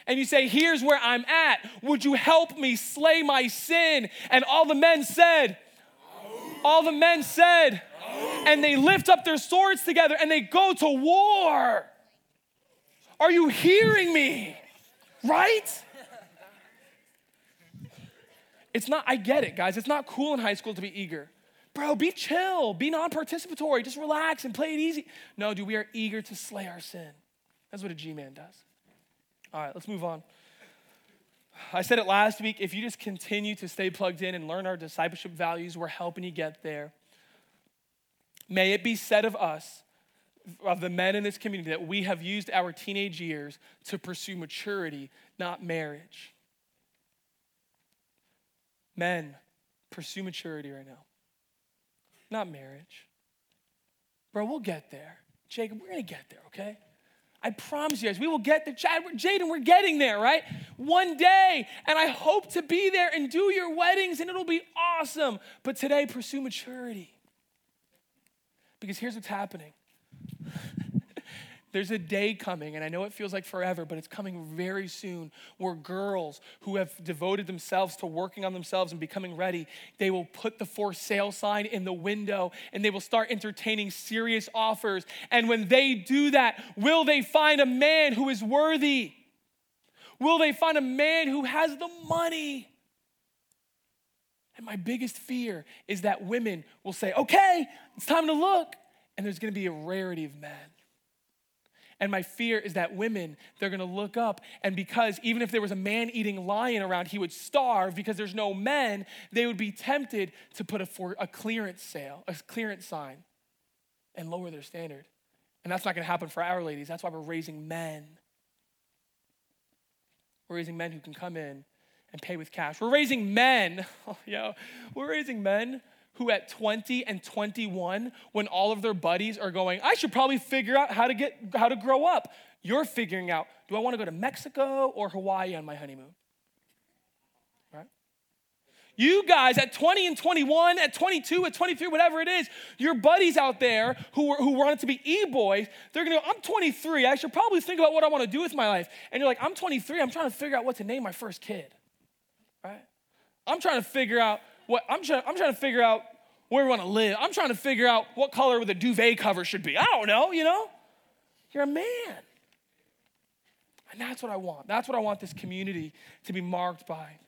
and you say, Here's where I'm at. Would you help me slay my sin? And all the men said, All the men said, and they lift up their swords together and they go to war. Are you hearing me? Right? It's not, I get it, guys. It's not cool in high school to be eager. Bro, be chill, be non participatory, just relax and play it easy. No, dude, we are eager to slay our sin. That's what a G man does. All right, let's move on. I said it last week. If you just continue to stay plugged in and learn our discipleship values, we're helping you get there. May it be said of us, of the men in this community, that we have used our teenage years to pursue maturity, not marriage. Men, pursue maturity right now, not marriage. Bro, we'll get there. Jacob, we're gonna get there, okay? I promise you guys, we will get there. Chad, Jaden, we're getting there, right? One day. And I hope to be there and do your weddings, and it'll be awesome. But today, pursue maturity. Because here's what's happening there's a day coming, and I know it feels like forever, but it's coming very soon, where girls who have devoted themselves to working on themselves and becoming ready, they will put the for sale sign in the window and they will start entertaining serious offers. And when they do that, will they find a man who is worthy? Will they find a man who has the money? And my biggest fear is that women will say, okay, it's time to look. And there's gonna be a rarity of men. And my fear is that women, they're gonna look up, and because even if there was a man eating lion around, he would starve because there's no men, they would be tempted to put a, for, a clearance sale, a clearance sign, and lower their standard. And that's not gonna happen for our ladies. That's why we're raising men. We're raising men who can come in and pay with cash. We're raising men, oh, yo, we're raising men who at 20 and 21, when all of their buddies are going, I should probably figure out how to get how to grow up. You're figuring out, do I want to go to Mexico or Hawaii on my honeymoon? Right? You guys at 20 and 21, at 22, at 23, whatever it is, your buddies out there who, were, who wanted to be e-boys, they're gonna go, I'm 23, I should probably think about what I want to do with my life. And you're like, I'm 23, I'm trying to figure out what to name my first kid. Right? I'm trying to figure out what I'm trying, I'm trying to figure out where we want to live. I'm trying to figure out what color the duvet cover should be. I don't know, you know? You're a man. And that's what I want. That's what I want this community to be marked by.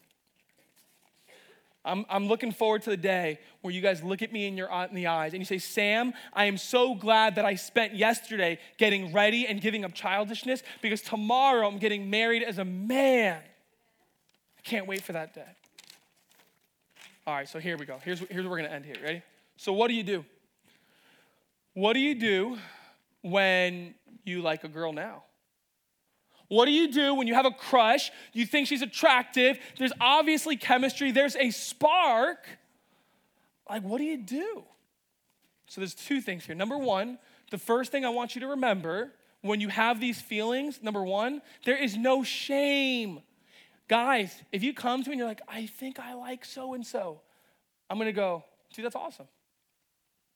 I'm, I'm looking forward to the day where you guys look at me in, your, in the eyes and you say, Sam, I am so glad that I spent yesterday getting ready and giving up childishness because tomorrow I'm getting married as a man. I can't wait for that day. All right, so here we go. Here's, here's where we're going to end here. Ready? So, what do you do? What do you do when you like a girl now? What do you do when you have a crush? You think she's attractive. There's obviously chemistry, there's a spark. Like, what do you do? So, there's two things here. Number one, the first thing I want you to remember when you have these feelings, number one, there is no shame. Guys, if you come to me and you're like, I think I like so and so, I'm gonna go, dude, that's awesome.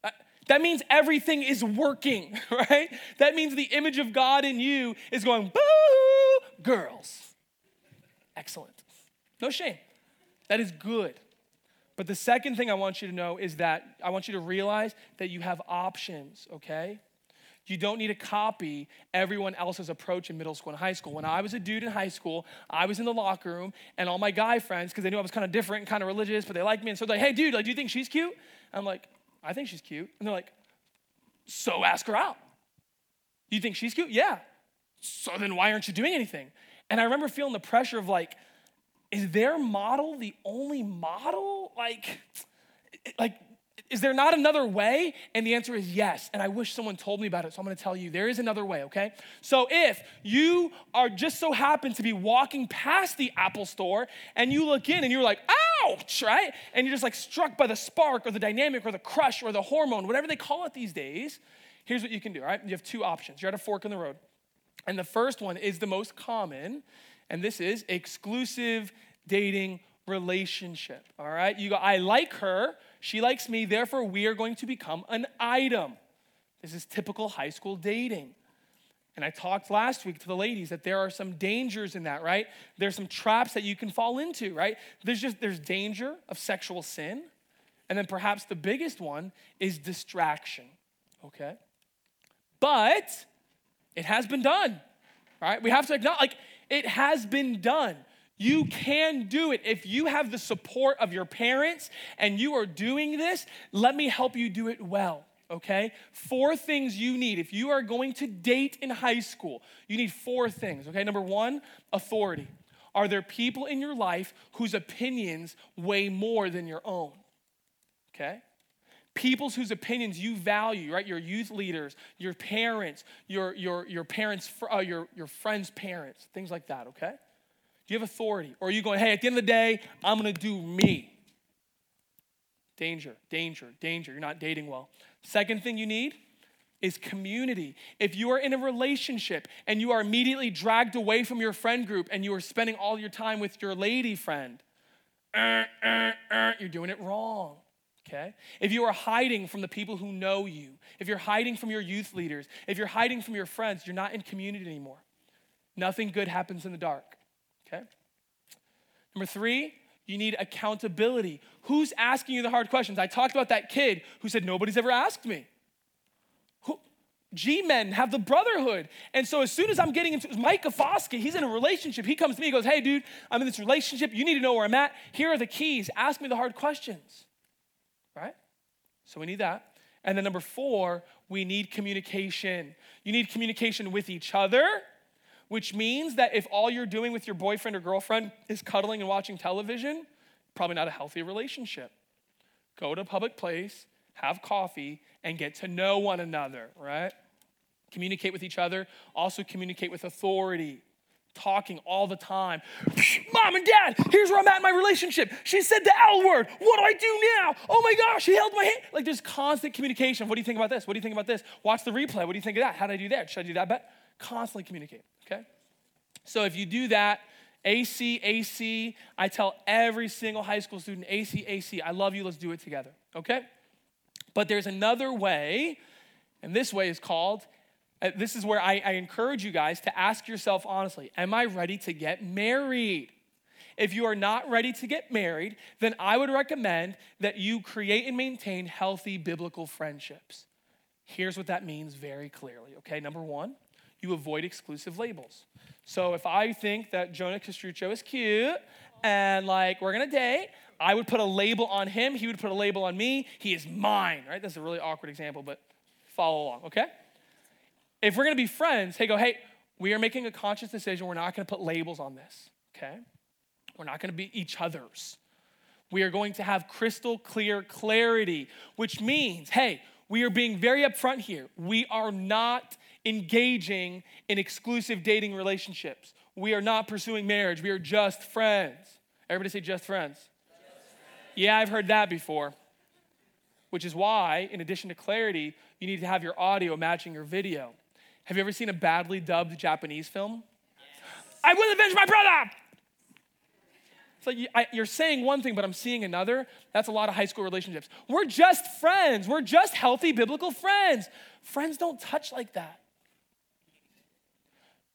Uh, That means everything is working, right? That means the image of God in you is going, boo, girls. Excellent. No shame. That is good. But the second thing I want you to know is that I want you to realize that you have options, okay? You don't need to copy everyone else's approach in middle school and high school. When I was a dude in high school, I was in the locker room, and all my guy friends, because they knew I was kind of different and kind of religious, but they liked me, and so they're like, hey, dude, like, do you think she's cute? I'm like, I think she's cute. And they're like, so ask her out. You think she's cute? Yeah. So then why aren't you doing anything? And I remember feeling the pressure of like, is their model the only model? Like, like, is there not another way? And the answer is yes. And I wish someone told me about it, so I'm gonna tell you there is another way, okay? So if you are just so happen to be walking past the Apple store and you look in and you're like, ouch, right? And you're just like struck by the spark or the dynamic or the crush or the hormone, whatever they call it these days, here's what you can do, all right? You have two options. You're at a fork in the road. And the first one is the most common, and this is exclusive dating relationship. All right? You go, I like her, she likes me, therefore we are going to become an item. This is typical high school dating. And I talked last week to the ladies that there are some dangers in that, right? There's some traps that you can fall into, right? There's just there's danger of sexual sin. And then perhaps the biggest one is distraction. Okay? But it has been done. Right? We have to acknowledge, like, it has been done. You can do it. If you have the support of your parents and you are doing this, let me help you do it well. Okay? Four things you need. If you are going to date in high school, you need four things. Okay? Number one, authority. Are there people in your life whose opinions weigh more than your own? Okay? peoples whose opinions you value, right? Your youth leaders, your parents, your, your, your parents, uh, your, your friends' parents, things like that, okay? You have authority? Or are you going, hey, at the end of the day, I'm gonna do me? Danger, danger, danger. You're not dating well. Second thing you need is community. If you are in a relationship and you are immediately dragged away from your friend group and you are spending all your time with your lady friend, uh, uh, uh, you're doing it wrong. Okay? If you are hiding from the people who know you, if you're hiding from your youth leaders, if you're hiding from your friends, you're not in community anymore. Nothing good happens in the dark. Okay? Number three, you need accountability. Who's asking you the hard questions? I talked about that kid who said, Nobody's ever asked me. G men have the brotherhood. And so as soon as I'm getting into Micah Foskey, he's in a relationship. He comes to me, he goes, Hey, dude, I'm in this relationship. You need to know where I'm at. Here are the keys. Ask me the hard questions. Right? So we need that. And then number four, we need communication. You need communication with each other, which means that if all you're doing with your boyfriend or girlfriend is cuddling and watching television, probably not a healthy relationship. Go to a public place, have coffee, and get to know one another, right? Communicate with each other, also communicate with authority. Talking all the time. Mom and dad, here's where I'm at in my relationship. She said the L word. What do I do now? Oh my gosh, he held my hand. Like there's constant communication. What do you think about this? What do you think about this? Watch the replay. What do you think of that? How did I do that? Should I do that? But constantly communicate, okay? So if you do that, AC, AC, I tell every single high school student, AC, AC, I love you, let's do it together, okay? But there's another way, and this way is called, uh, this is where I, I encourage you guys to ask yourself honestly Am I ready to get married? If you are not ready to get married, then I would recommend that you create and maintain healthy biblical friendships. Here's what that means very clearly, okay? Number one, you avoid exclusive labels. So if I think that Jonah Castruccio is cute and like we're gonna date, I would put a label on him, he would put a label on me. He is mine, right? That's a really awkward example, but follow along, okay? If we're gonna be friends, hey, go, hey, we are making a conscious decision. We're not gonna put labels on this, okay? We're not gonna be each other's. We are going to have crystal clear clarity, which means, hey, we are being very upfront here. We are not engaging in exclusive dating relationships. We are not pursuing marriage. We are just friends. Everybody say just friends. Yeah, I've heard that before. Which is why, in addition to clarity, you need to have your audio matching your video. Have you ever seen a badly dubbed Japanese film? Yes. I will avenge my brother! It's like you're saying one thing, but I'm seeing another. That's a lot of high school relationships. We're just friends. We're just healthy biblical friends. Friends don't touch like that.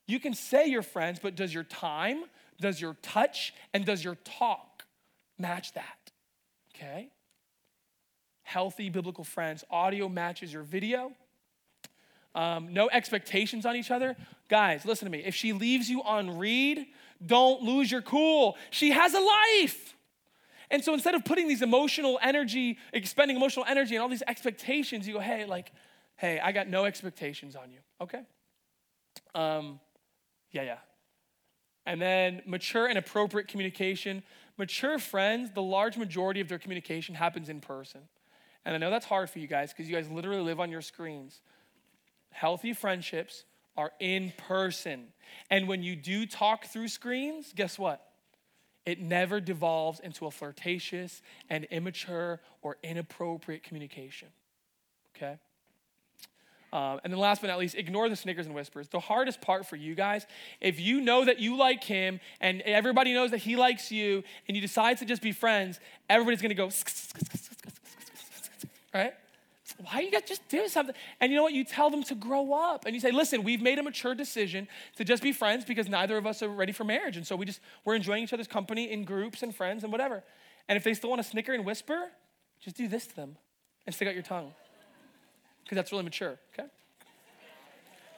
You can say you're friends, but does your time, does your touch, and does your talk match that? okay? Healthy biblical friends. Audio matches your video. Um, no expectations on each other. Guys, listen to me. If she leaves you on read, don't lose your cool. She has a life. And so instead of putting these emotional energy, expending emotional energy and all these expectations, you go, hey, like, hey, I got no expectations on you. Okay? Um, yeah, yeah. And then mature and appropriate communication. Mature friends, the large majority of their communication happens in person. And I know that's hard for you guys because you guys literally live on your screens. Healthy friendships are in person. And when you do talk through screens, guess what? It never devolves into a flirtatious and immature or inappropriate communication. Okay? Um, and then last but not least, ignore the snickers and whispers. The hardest part for you guys, if you know that you like him and everybody knows that he likes you and you decide to just be friends, everybody's gonna go, right? Why you guys just do something? And you know what? You tell them to grow up and you say, listen, we've made a mature decision to just be friends because neither of us are ready for marriage. And so we just, we're enjoying each other's company in groups and friends and whatever. And if they still want to snicker and whisper, just do this to them and stick out your tongue because that's really mature, okay?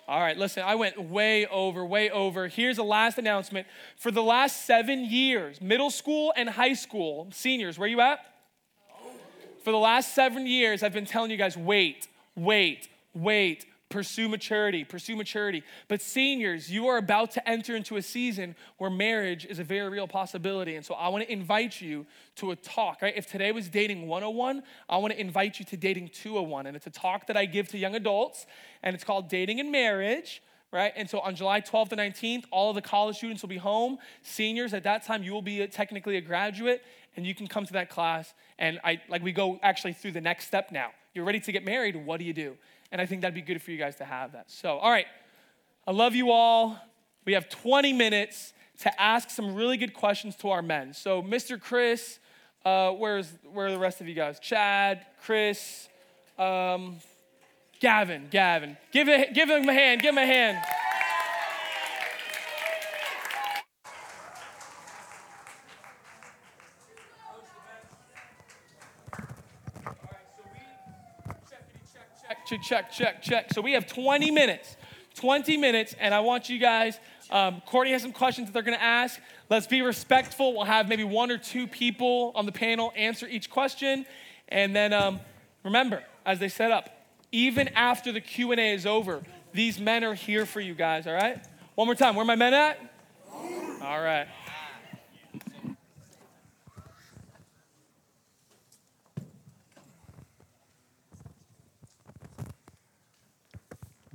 All right, listen, I went way over, way over. Here's a last announcement. For the last seven years, middle school and high school, seniors, where you at? For the last seven years, I've been telling you guys wait, wait, wait, Pursue maturity, pursue maturity. But seniors, you are about to enter into a season where marriage is a very real possibility. And so I want to invite you to a talk, right? If today was dating 101, I want to invite you to dating 201. And it's a talk that I give to young adults, and it's called Dating and Marriage right? And so on July 12th and 19th, all of the college students will be home. Seniors, at that time, you will be technically a graduate, and you can come to that class. And I like we go actually through the next step now. You're ready to get married. What do you do? And I think that'd be good for you guys to have that. So, all right, I love you all. We have 20 minutes to ask some really good questions to our men. So, Mr. Chris, uh, where's where are the rest of you guys? Chad, Chris, um, Gavin, Gavin. Give, it, give him a hand, give him a hand. Check, check, check, check. So we have 20 minutes. 20 minutes, and I want you guys, um, Courtney has some questions that they're gonna ask. Let's be respectful. We'll have maybe one or two people on the panel answer each question. And then um, remember, as they set up, even after the Q&A is over, these men are here for you guys, all right? One more time, where are my men at? All right.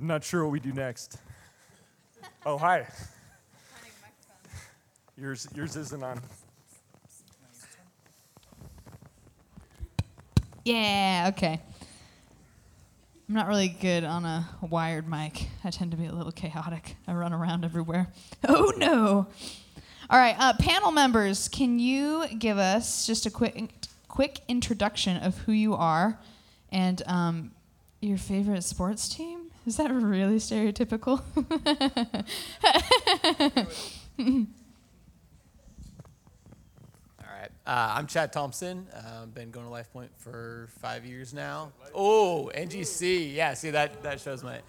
I'm not sure what we do next. Oh, hi. Yours, yours isn't on. Yeah, okay. I'm not really good on a wired mic. I tend to be a little chaotic. I run around everywhere. Oh no. All right, uh, panel members, can you give us just a quick quick introduction of who you are and um, your favorite sports team? Is that really stereotypical? All right. Uh, I'm Chad Thompson. Uh, been going to Life Point for five years now. Oh, NGC. Yeah, see, that, that shows my.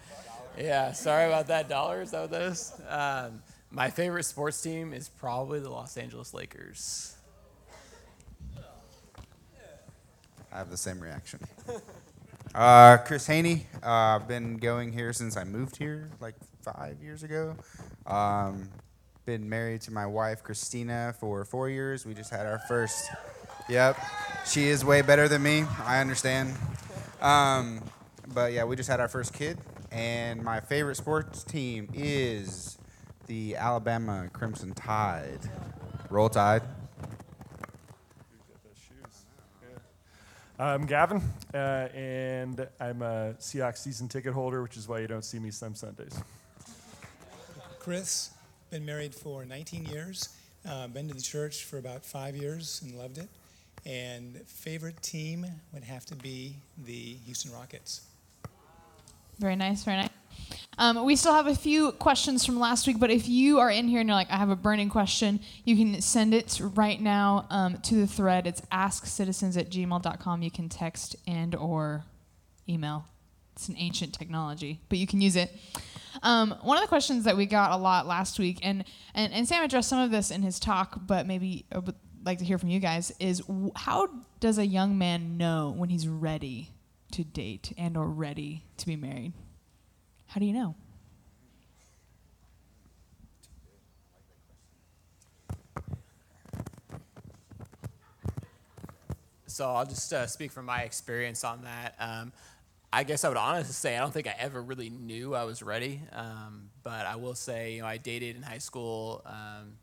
Yeah, sorry about that. Dollar, is that what that is? Um, my favorite sports team is probably the Los Angeles Lakers. I have the same reaction. Uh, Chris Haney. Uh, I've been going here since I moved here, like five years ago. Um, been married to my wife Christina for four years. We just had our first. Yep, she is way better than me. I understand. Um, but yeah, we just had our first kid, and my favorite sports team is the Alabama Crimson Tide. Roll Tide. I'm Gavin, uh, and I'm a Seahawks season ticket holder, which is why you don't see me some Sundays. Chris, been married for 19 years, uh, been to the church for about five years and loved it. And favorite team would have to be the Houston Rockets. Very nice, very nice. Um, we still have a few questions from last week, but if you are in here and you're like, I have a burning question, you can send it right now um, to the thread. It's askcitizens at gmail.com. You can text and or email. It's an ancient technology, but you can use it. Um, one of the questions that we got a lot last week, and, and, and Sam addressed some of this in his talk, but maybe I would like to hear from you guys, is w- how does a young man know when he's ready to date and or ready to be married? How do you know? So I'll just uh, speak from my experience on that. Um, I guess I would honestly say I don't think I ever really knew I was ready. Um, but I will say, you know, I dated in high school, um,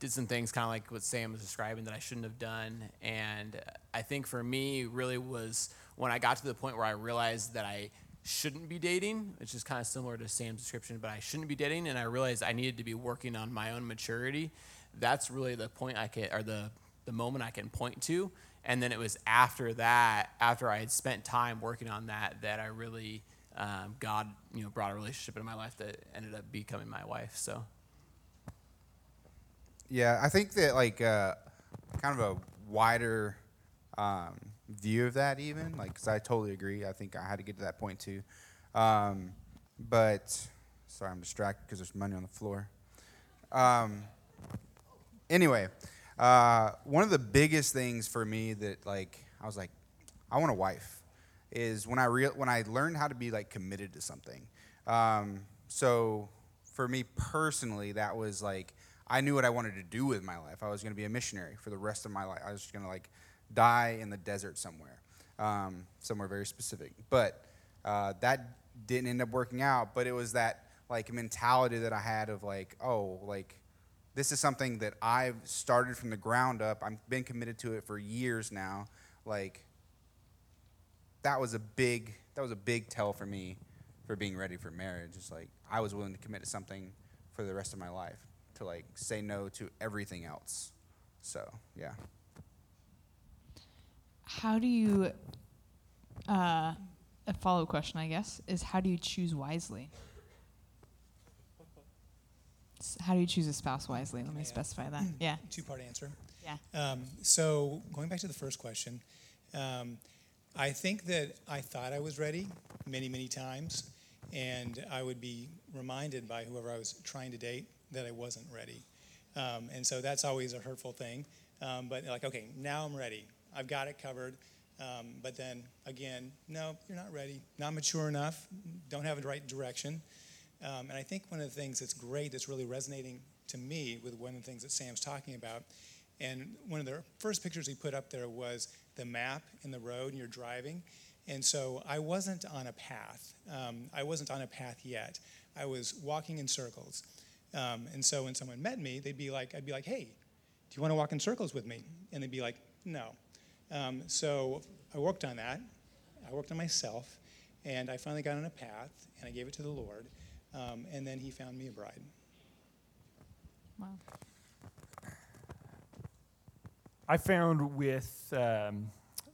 did some things kind of like what Sam was describing that I shouldn't have done. And I think for me, really was when I got to the point where I realized that I shouldn't be dating, which is kind of similar to Sam's description, but I shouldn't be dating, and I realized I needed to be working on my own maturity. That's really the point I can, or the the moment I can point to. And then it was after that, after I had spent time working on that, that I really um, God, you know, brought a relationship into my life that ended up becoming my wife. So. Yeah, I think that like uh, kind of a wider um, view of that, even like, because I totally agree. I think I had to get to that point too. Um, but sorry, I'm distracted because there's money on the floor. Um, anyway, uh, one of the biggest things for me that like I was like, I want a wife, is when I real when I learned how to be like committed to something. Um, so for me personally, that was like I knew what I wanted to do with my life. I was going to be a missionary for the rest of my life. I was just going to like die in the desert somewhere, um, somewhere very specific. But uh, that didn't end up working out. But it was that like mentality that I had of like, oh, like this is something that I've started from the ground up. I've been committed to it for years now. Like that was a big that was a big tell for me for being ready for marriage. It's like I was willing to commit to something for the rest of my life to like say no to everything else. So yeah. How do you, uh, a follow up question, I guess, is how do you choose wisely? S- How do you choose a spouse wisely? Let me specify that. Yeah. Two part answer. Yeah. Um, so going back to the first question, um, I think that I thought I was ready many, many times, and I would be reminded by whoever I was trying to date that I wasn't ready. Um, and so that's always a hurtful thing. Um, but like, okay, now I'm ready. I've got it covered. Um, but then again, no, you're not ready. Not mature enough. Don't have the right direction. Um, and I think one of the things that's great that's really resonating to me with one of the things that Sam's talking about, and one of the first pictures he put up there was the map and the road, and you're driving. And so I wasn't on a path. Um, I wasn't on a path yet. I was walking in circles. Um, and so when someone met me, they'd be like, I'd be like, hey, do you want to walk in circles with me? And they'd be like, no. Um, so I worked on that. I worked on myself. And I finally got on a path, and I gave it to the Lord. Um, and then he found me a bride. Wow. I found with um,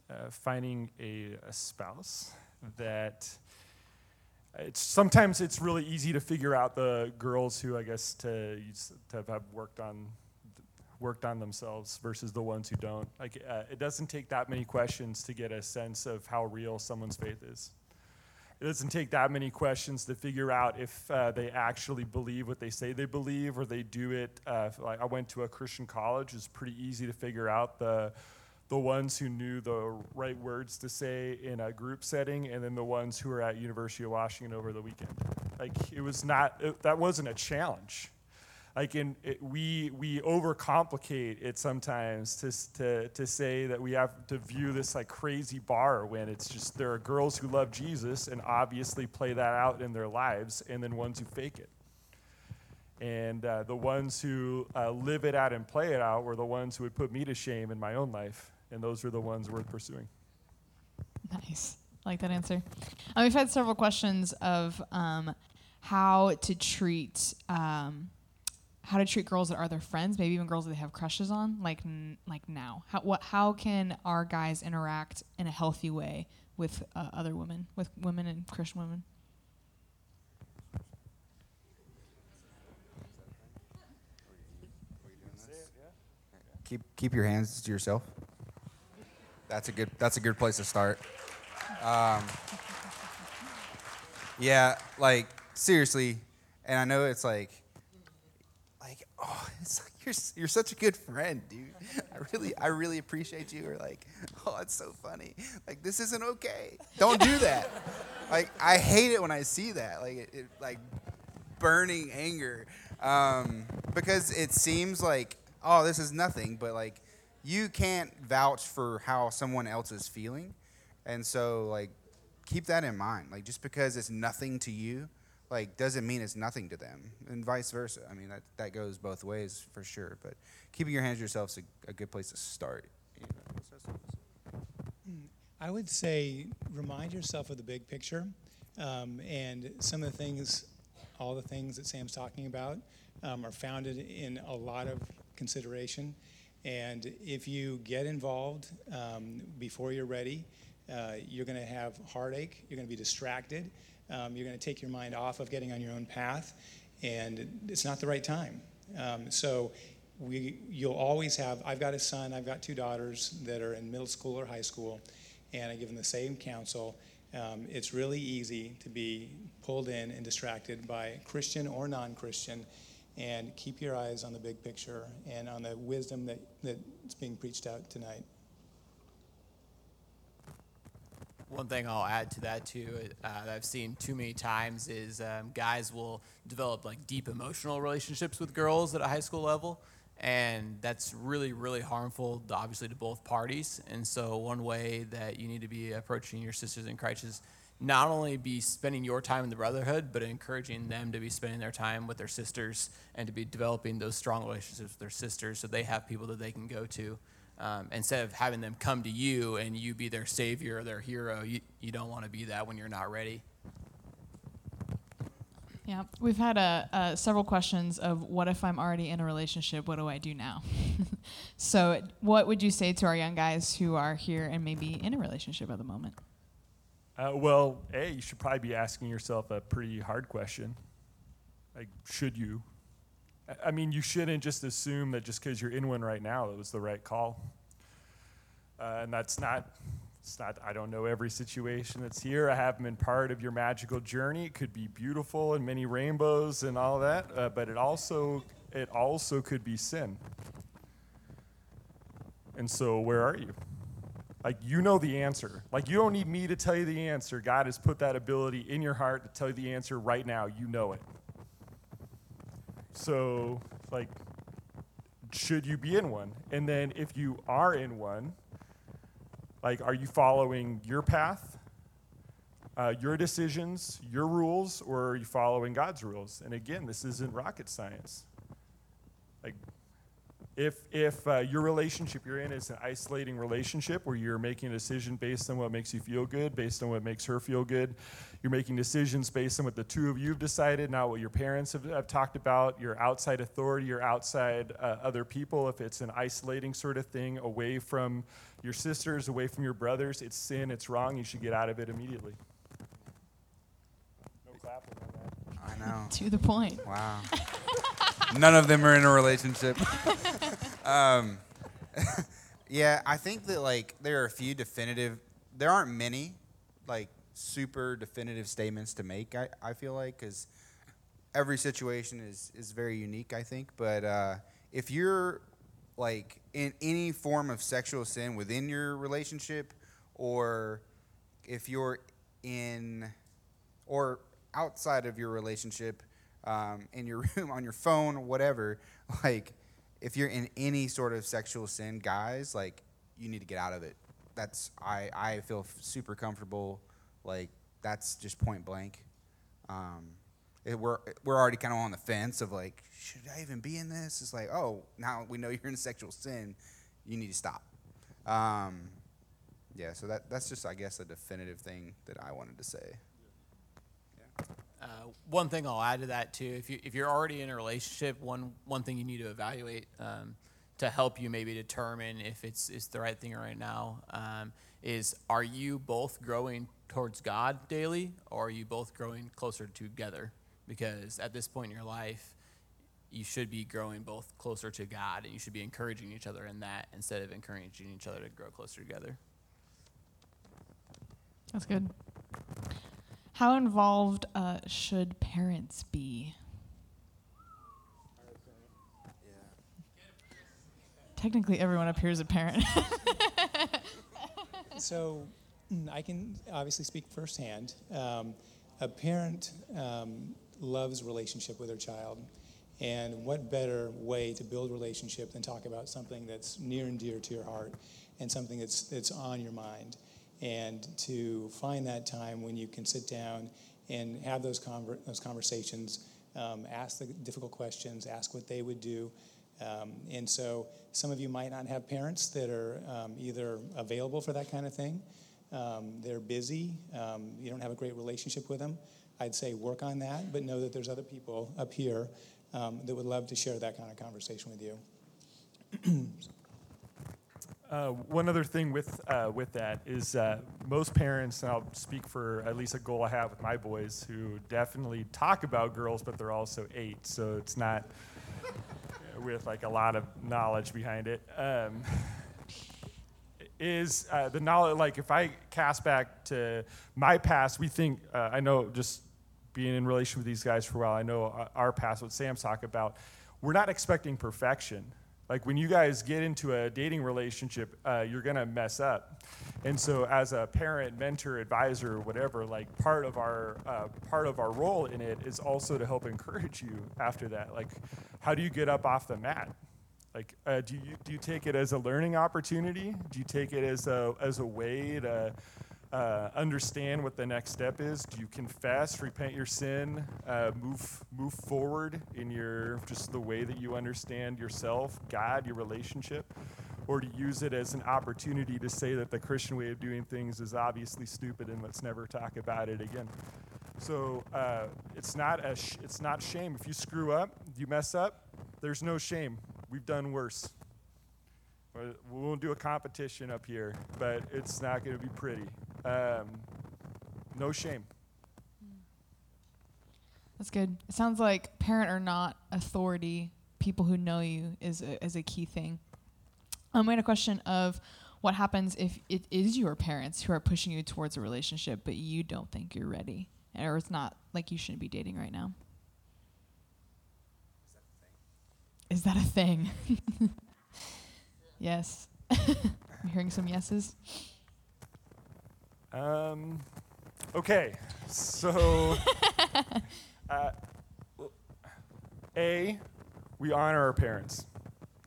uh, finding a, a spouse that it's sometimes it's really easy to figure out the girls who I guess to to have worked on worked on themselves versus the ones who don't. Like uh, it doesn't take that many questions to get a sense of how real someone's faith is. It doesn't take that many questions to figure out if uh, they actually believe what they say they believe or they do it. Uh, like I went to a Christian college; it's pretty easy to figure out the the ones who knew the right words to say in a group setting, and then the ones who were at University of Washington over the weekend. Like it was not it, that wasn't a challenge. Like in it, we we overcomplicate it sometimes to, to to say that we have to view this like crazy bar when it's just there are girls who love Jesus and obviously play that out in their lives, and then ones who fake it. And uh, the ones who uh, live it out and play it out were the ones who would put me to shame in my own life, and those were the ones worth pursuing. Nice. I like that answer. Um, we've had several questions of um, how to treat um, how to treat girls that are their friends, maybe even girls that they have crushes on, like n- like now. How what how can our guys interact in a healthy way with uh, other women, with women and Christian women? Keep keep your hands to yourself. That's a good that's a good place to start. Um, yeah, like seriously, and I know it's like like oh, it's like you're you're such a good friend, dude. I really I really appreciate you. Or like, oh, it's so funny. Like this isn't okay. Don't do that. like I hate it when I see that. Like it, it like burning anger um, because it seems like oh this is nothing but like you can't vouch for how someone else is feeling and so like keep that in mind like just because it's nothing to you like doesn't mean it's nothing to them and vice versa i mean that, that goes both ways for sure but keeping your hands to yourself is a, a good place to start? I would say remind yourself of the big picture um, and some of the things, all the things that Sam's talking about um, are founded in a lot of consideration. And if you get involved um, before you're ready, uh, you're going to have heartache, you're going to be distracted, um, you're going to take your mind off of getting on your own path, and it's not the right time. Um, so we, you'll always have, I've got a son, I've got two daughters that are in middle school or high school, and I give them the same counsel. Um, it's really easy to be pulled in and distracted by Christian or non Christian, and keep your eyes on the big picture and on the wisdom that, that's being preached out tonight. One thing I'll add to that too, uh, that I've seen too many times is um, guys will develop like deep emotional relationships with girls at a high school level, and that's really really harmful, obviously to both parties. And so one way that you need to be approaching your sisters in Christ is not only be spending your time in the brotherhood, but encouraging them to be spending their time with their sisters and to be developing those strong relationships with their sisters, so they have people that they can go to Um, instead of having them come to you and you be their savior or their hero, you, you don't want to be that when you're not ready. Yeah, we've had uh, uh, several questions of what if I'm already in a relationship? What do I do now? so, what would you say to our young guys who are here and maybe in a relationship at the moment? Uh, well, A, you should probably be asking yourself a pretty hard question. Like, should you? I- mean, you shouldn't just assume that just because you're in one right now, it was the right call. Uh, and that's not, it's not, I don't know every situation that's here. I haven't been part of your magical journey. It could be beautiful and many rainbows and all that, uh, but it also, it also could be sin. And so, where are you? Like, you know the answer. Like, you don't need me to tell you the answer. God has put that ability in your heart to tell you the answer right now. You know it. So, like, should you be in one? And then, if you are in one, like, are you following your path, uh, your decisions, your rules, or are you following God's rules? And again, this isn't rocket science. Like, if if uh, your relationship you're in is an isolating relationship where you're making a decision based on what makes you feel good, based on what makes her feel good, you're making decisions based on what the two of you have decided, not what your parents have, have talked about. Your outside authority, your outside uh, other people. If it's an isolating sort of thing, away from your sisters, away from your brothers, it's sin. It's wrong. You should get out of it immediately. No clapping on that. I know. To the point. Wow. None of them are in a relationship. um, yeah, I think that like there are a few definitive. There aren't many, like super definitive statements to make. I, I feel like because every situation is is very unique. I think, but uh, if you're like in any form of sexual sin within your relationship, or if you're in or outside of your relationship, um, in your room, on your phone, whatever, like if you're in any sort of sexual sin, guys, like you need to get out of it. That's I I feel super comfortable. Like that's just point blank. Um, it, we're we're already kind of on the fence of like, should I even be in this? It's like, oh, now we know you're in sexual sin. You need to stop. Um, yeah, so that that's just I guess a definitive thing that I wanted to say. Uh, one thing I'll add to that too, if you if you're already in a relationship, one one thing you need to evaluate um, to help you maybe determine if it's it's the right thing right now um, is are you both growing towards God daily, or are you both growing closer together? Because at this point in your life, you should be growing both closer to God, and you should be encouraging each other in that instead of encouraging each other to grow closer together. That's good. How involved uh, should parents be? Technically, everyone up here is a parent. So mm, I can obviously speak firsthand. Um, a parent um, loves relationship with their child. And what better way to build relationship than talk about something that's near and dear to your heart and something that's, that's on your mind? And to find that time when you can sit down and have those, conver- those conversations, um, ask the difficult questions, ask what they would do. Um, and so some of you might not have parents that are um, either available for that kind of thing. Um, they're busy. Um, you don't have a great relationship with them. I'd say work on that, but know that there's other people up here um, that would love to share that kind of conversation with you. Uh, one other thing with uh, with that is uh, most parents, and I'll speak for at least a goal I have with my boys, who definitely talk about girls, but they're also eight, so it's not with like a lot of knowledge behind it. Um, is uh, the knowledge like if I cast back to my past, we think uh, I know just being in relation with these guys for a while, I know uh, our past, what Sam's talking about. We're not expecting perfection. Like when you guys get into a dating relationship, uh, you're gonna mess up. And so, as a parent, mentor, advisor, whatever, like part of our uh, part of our role in it is also to help encourage you after that. Like, how do you get up off the mat? Like, uh, do you do you take it as a learning opportunity? Do you take it as a as a way to uh, understand what the next step is? Do you confess, repent your sin, uh, move move forward in your just the way that you understand yourself, God, your relationship, or to use it as an opportunity to say that the Christian way of doing things is obviously stupid and let's never talk about it again. So uh, it's not a sh- it's not shame if you screw up, you mess up. There's no shame. We've done worse. We won't do a competition up here, but it's not going to be pretty. Um, no shame. That's good. It sounds like parent or not authority, people who know you is a, is a key thing. Um, we had a question of what happens if it is your parents who are pushing you towards a relationship, but you don't think you're ready, or it's not like you shouldn't be dating right now. Is that a thing? yes. I'm hearing some yeses. Um, okay, so uh, A, we honor our parents.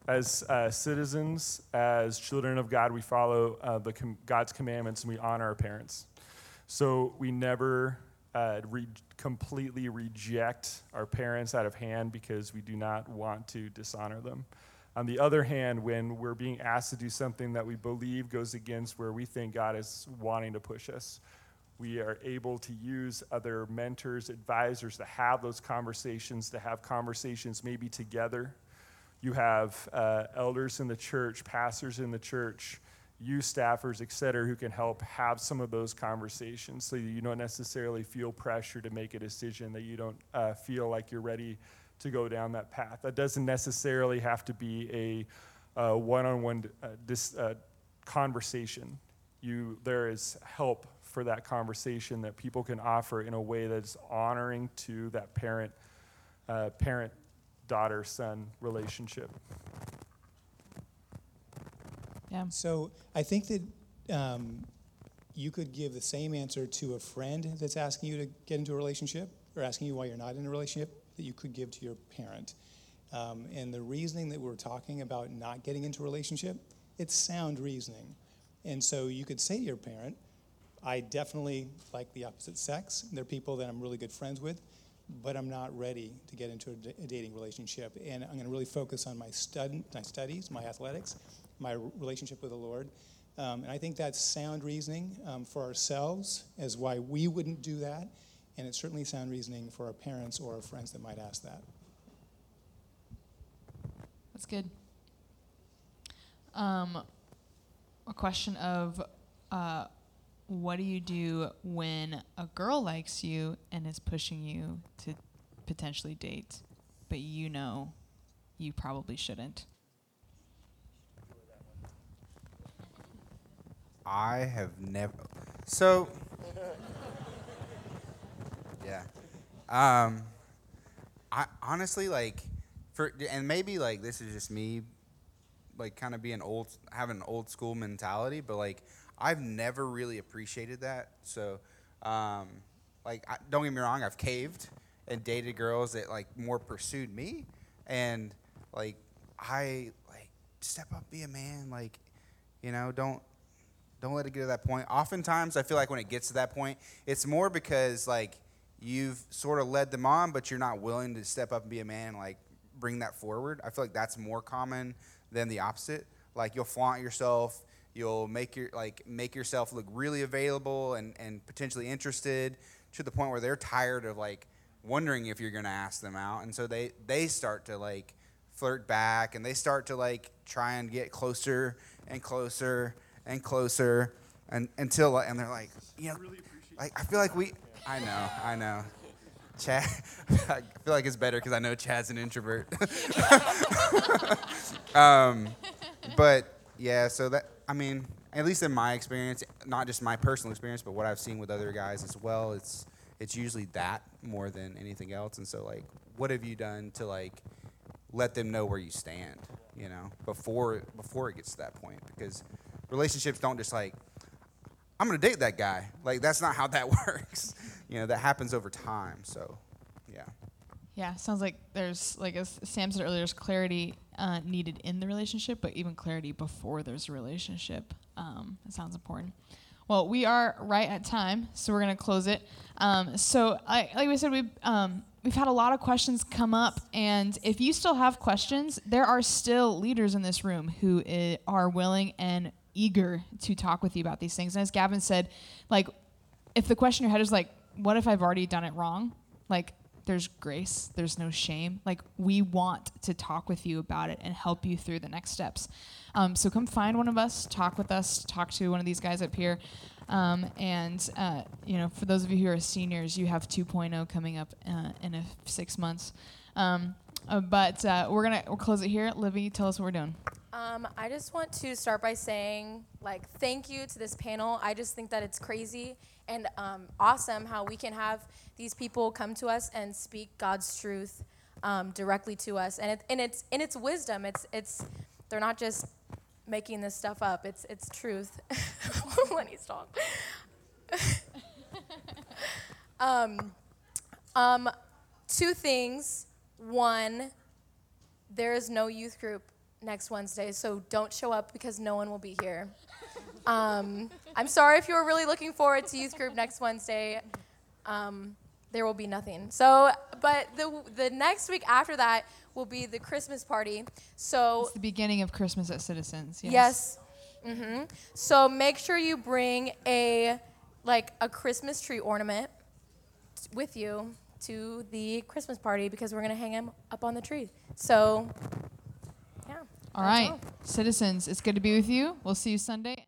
As uh, citizens, as children of God, we follow uh, the com- God's commandments and we honor our parents. So we never uh, re- completely reject our parents out of hand because we do not want to dishonor them. On the other hand, when we're being asked to do something that we believe goes against where we think God is wanting to push us, we are able to use other mentors, advisors to have those conversations, to have conversations maybe together. You have uh, elders in the church, pastors in the church, youth staffers, et cetera, who can help have some of those conversations so you don't necessarily feel pressure to make a decision, that you don't uh, feel like you're ready to go down that path. That doesn't necessarily have to be a uh, one-on-one uh, dis, uh, conversation. You, there is help for that conversation that people can offer in a way that's honoring to that parent, uh, parent, daughter, son relationship. Yeah. So I think that um, you could give the same answer to a friend that's asking you to get into a relationship or asking you why you're not in a relationship that you could give to your parent. Um, and the reasoning that we're talking about not getting into a relationship, it's sound reasoning. And so you could say to your parent, I definitely like the opposite sex. They're people that I'm really good friends with, but I'm not ready to get into a, dating relationship. And I'm going to really focus on my, stud- my studies, my athletics, my relationship with the Lord. Um, and I think that's sound reasoning um, for ourselves as why we wouldn't do that. And it's certainly sound reasoning for our parents or our friends that might ask that. That's good. Um, a question of uh, what do you do when a girl likes you and is pushing you to potentially date, but you know you probably shouldn't? I have never. So. Yeah. Um, I honestly like, for and maybe like this is just me, like kind of being old, having an old school mentality, but like I've never really appreciated that. So, um, like I, don't get me wrong, I've caved and dated girls that like more pursued me, and like I like step up, be a man, like you know, don't don't let it get to that point. Oftentimes, I feel like when it gets to that point, it's more because like you've sort of led them on, but you're not willing to step up and be a man and like bring that forward. I feel like that's more common than the opposite. Like you'll flaunt yourself, you'll make your like make yourself look really available and and potentially interested to the point where they're tired of like wondering if you're going to ask them out, and so they they start to like flirt back and they start to like try and get closer and closer and closer and until and they're like you know like i feel like we i know i know. Chad i feel like it's better because i know chad's an introvert. Um, but yeah so that i mean at least in my experience not just my personal experience but what i've seen with other guys as well it's it's usually that more than anything else. And so like what have you done to like let them know where you stand you know before before it gets to that point? Because relationships don't just like i'm gonna date that guy like that's not how that works you know that happens over time so yeah Yeah, sounds like there's like as Sam said earlier, there's clarity uh, needed in the relationship, but even clarity before there's a relationship. Um, sounds important. Well, we are right at time, so we're gonna close it. Um, so, I, like we said, we um, we've had a lot of questions come up, and if you still have questions, there are still leaders in this room who i- are willing and eager to talk with you about these things. And as Gavin said, like, if the question in your head is like, "What if I've already done it wrong?" Like, there's grace, there's no shame. Like, we want to talk with you about it and help you through the next steps. Um, so come find one of us, talk with us, talk to one of these guys up here. Um, and, uh, you know, for those of you who are seniors, you have 2.0 coming up uh, in six months. Um, uh, but uh, we're going to we'll close it here. Livy, tell us what we're doing. Um, I just want to start by saying, like, thank you to this panel. I just think that it's crazy and um, awesome how we can have these people come to us and speak God's truth um, directly to us, and it, and it's in its wisdom. It's it's they're not just making this stuff up. It's it's truth. Lenny's dog. um, um, two things. One, there is no youth group next Wednesday, so don't show up because no one will be here. Um, I'm sorry if you were really looking forward to youth group next Wednesday. Um, there will be nothing. So, but the the next week after that will be the Christmas party. So It's the beginning of Christmas at Citizens. Yes. hmm So make sure you bring a like a Christmas tree ornament with you to the Christmas party because we're gonna hang them up on the tree. So. All citizens, it's good to be with you. We'll see you Sunday.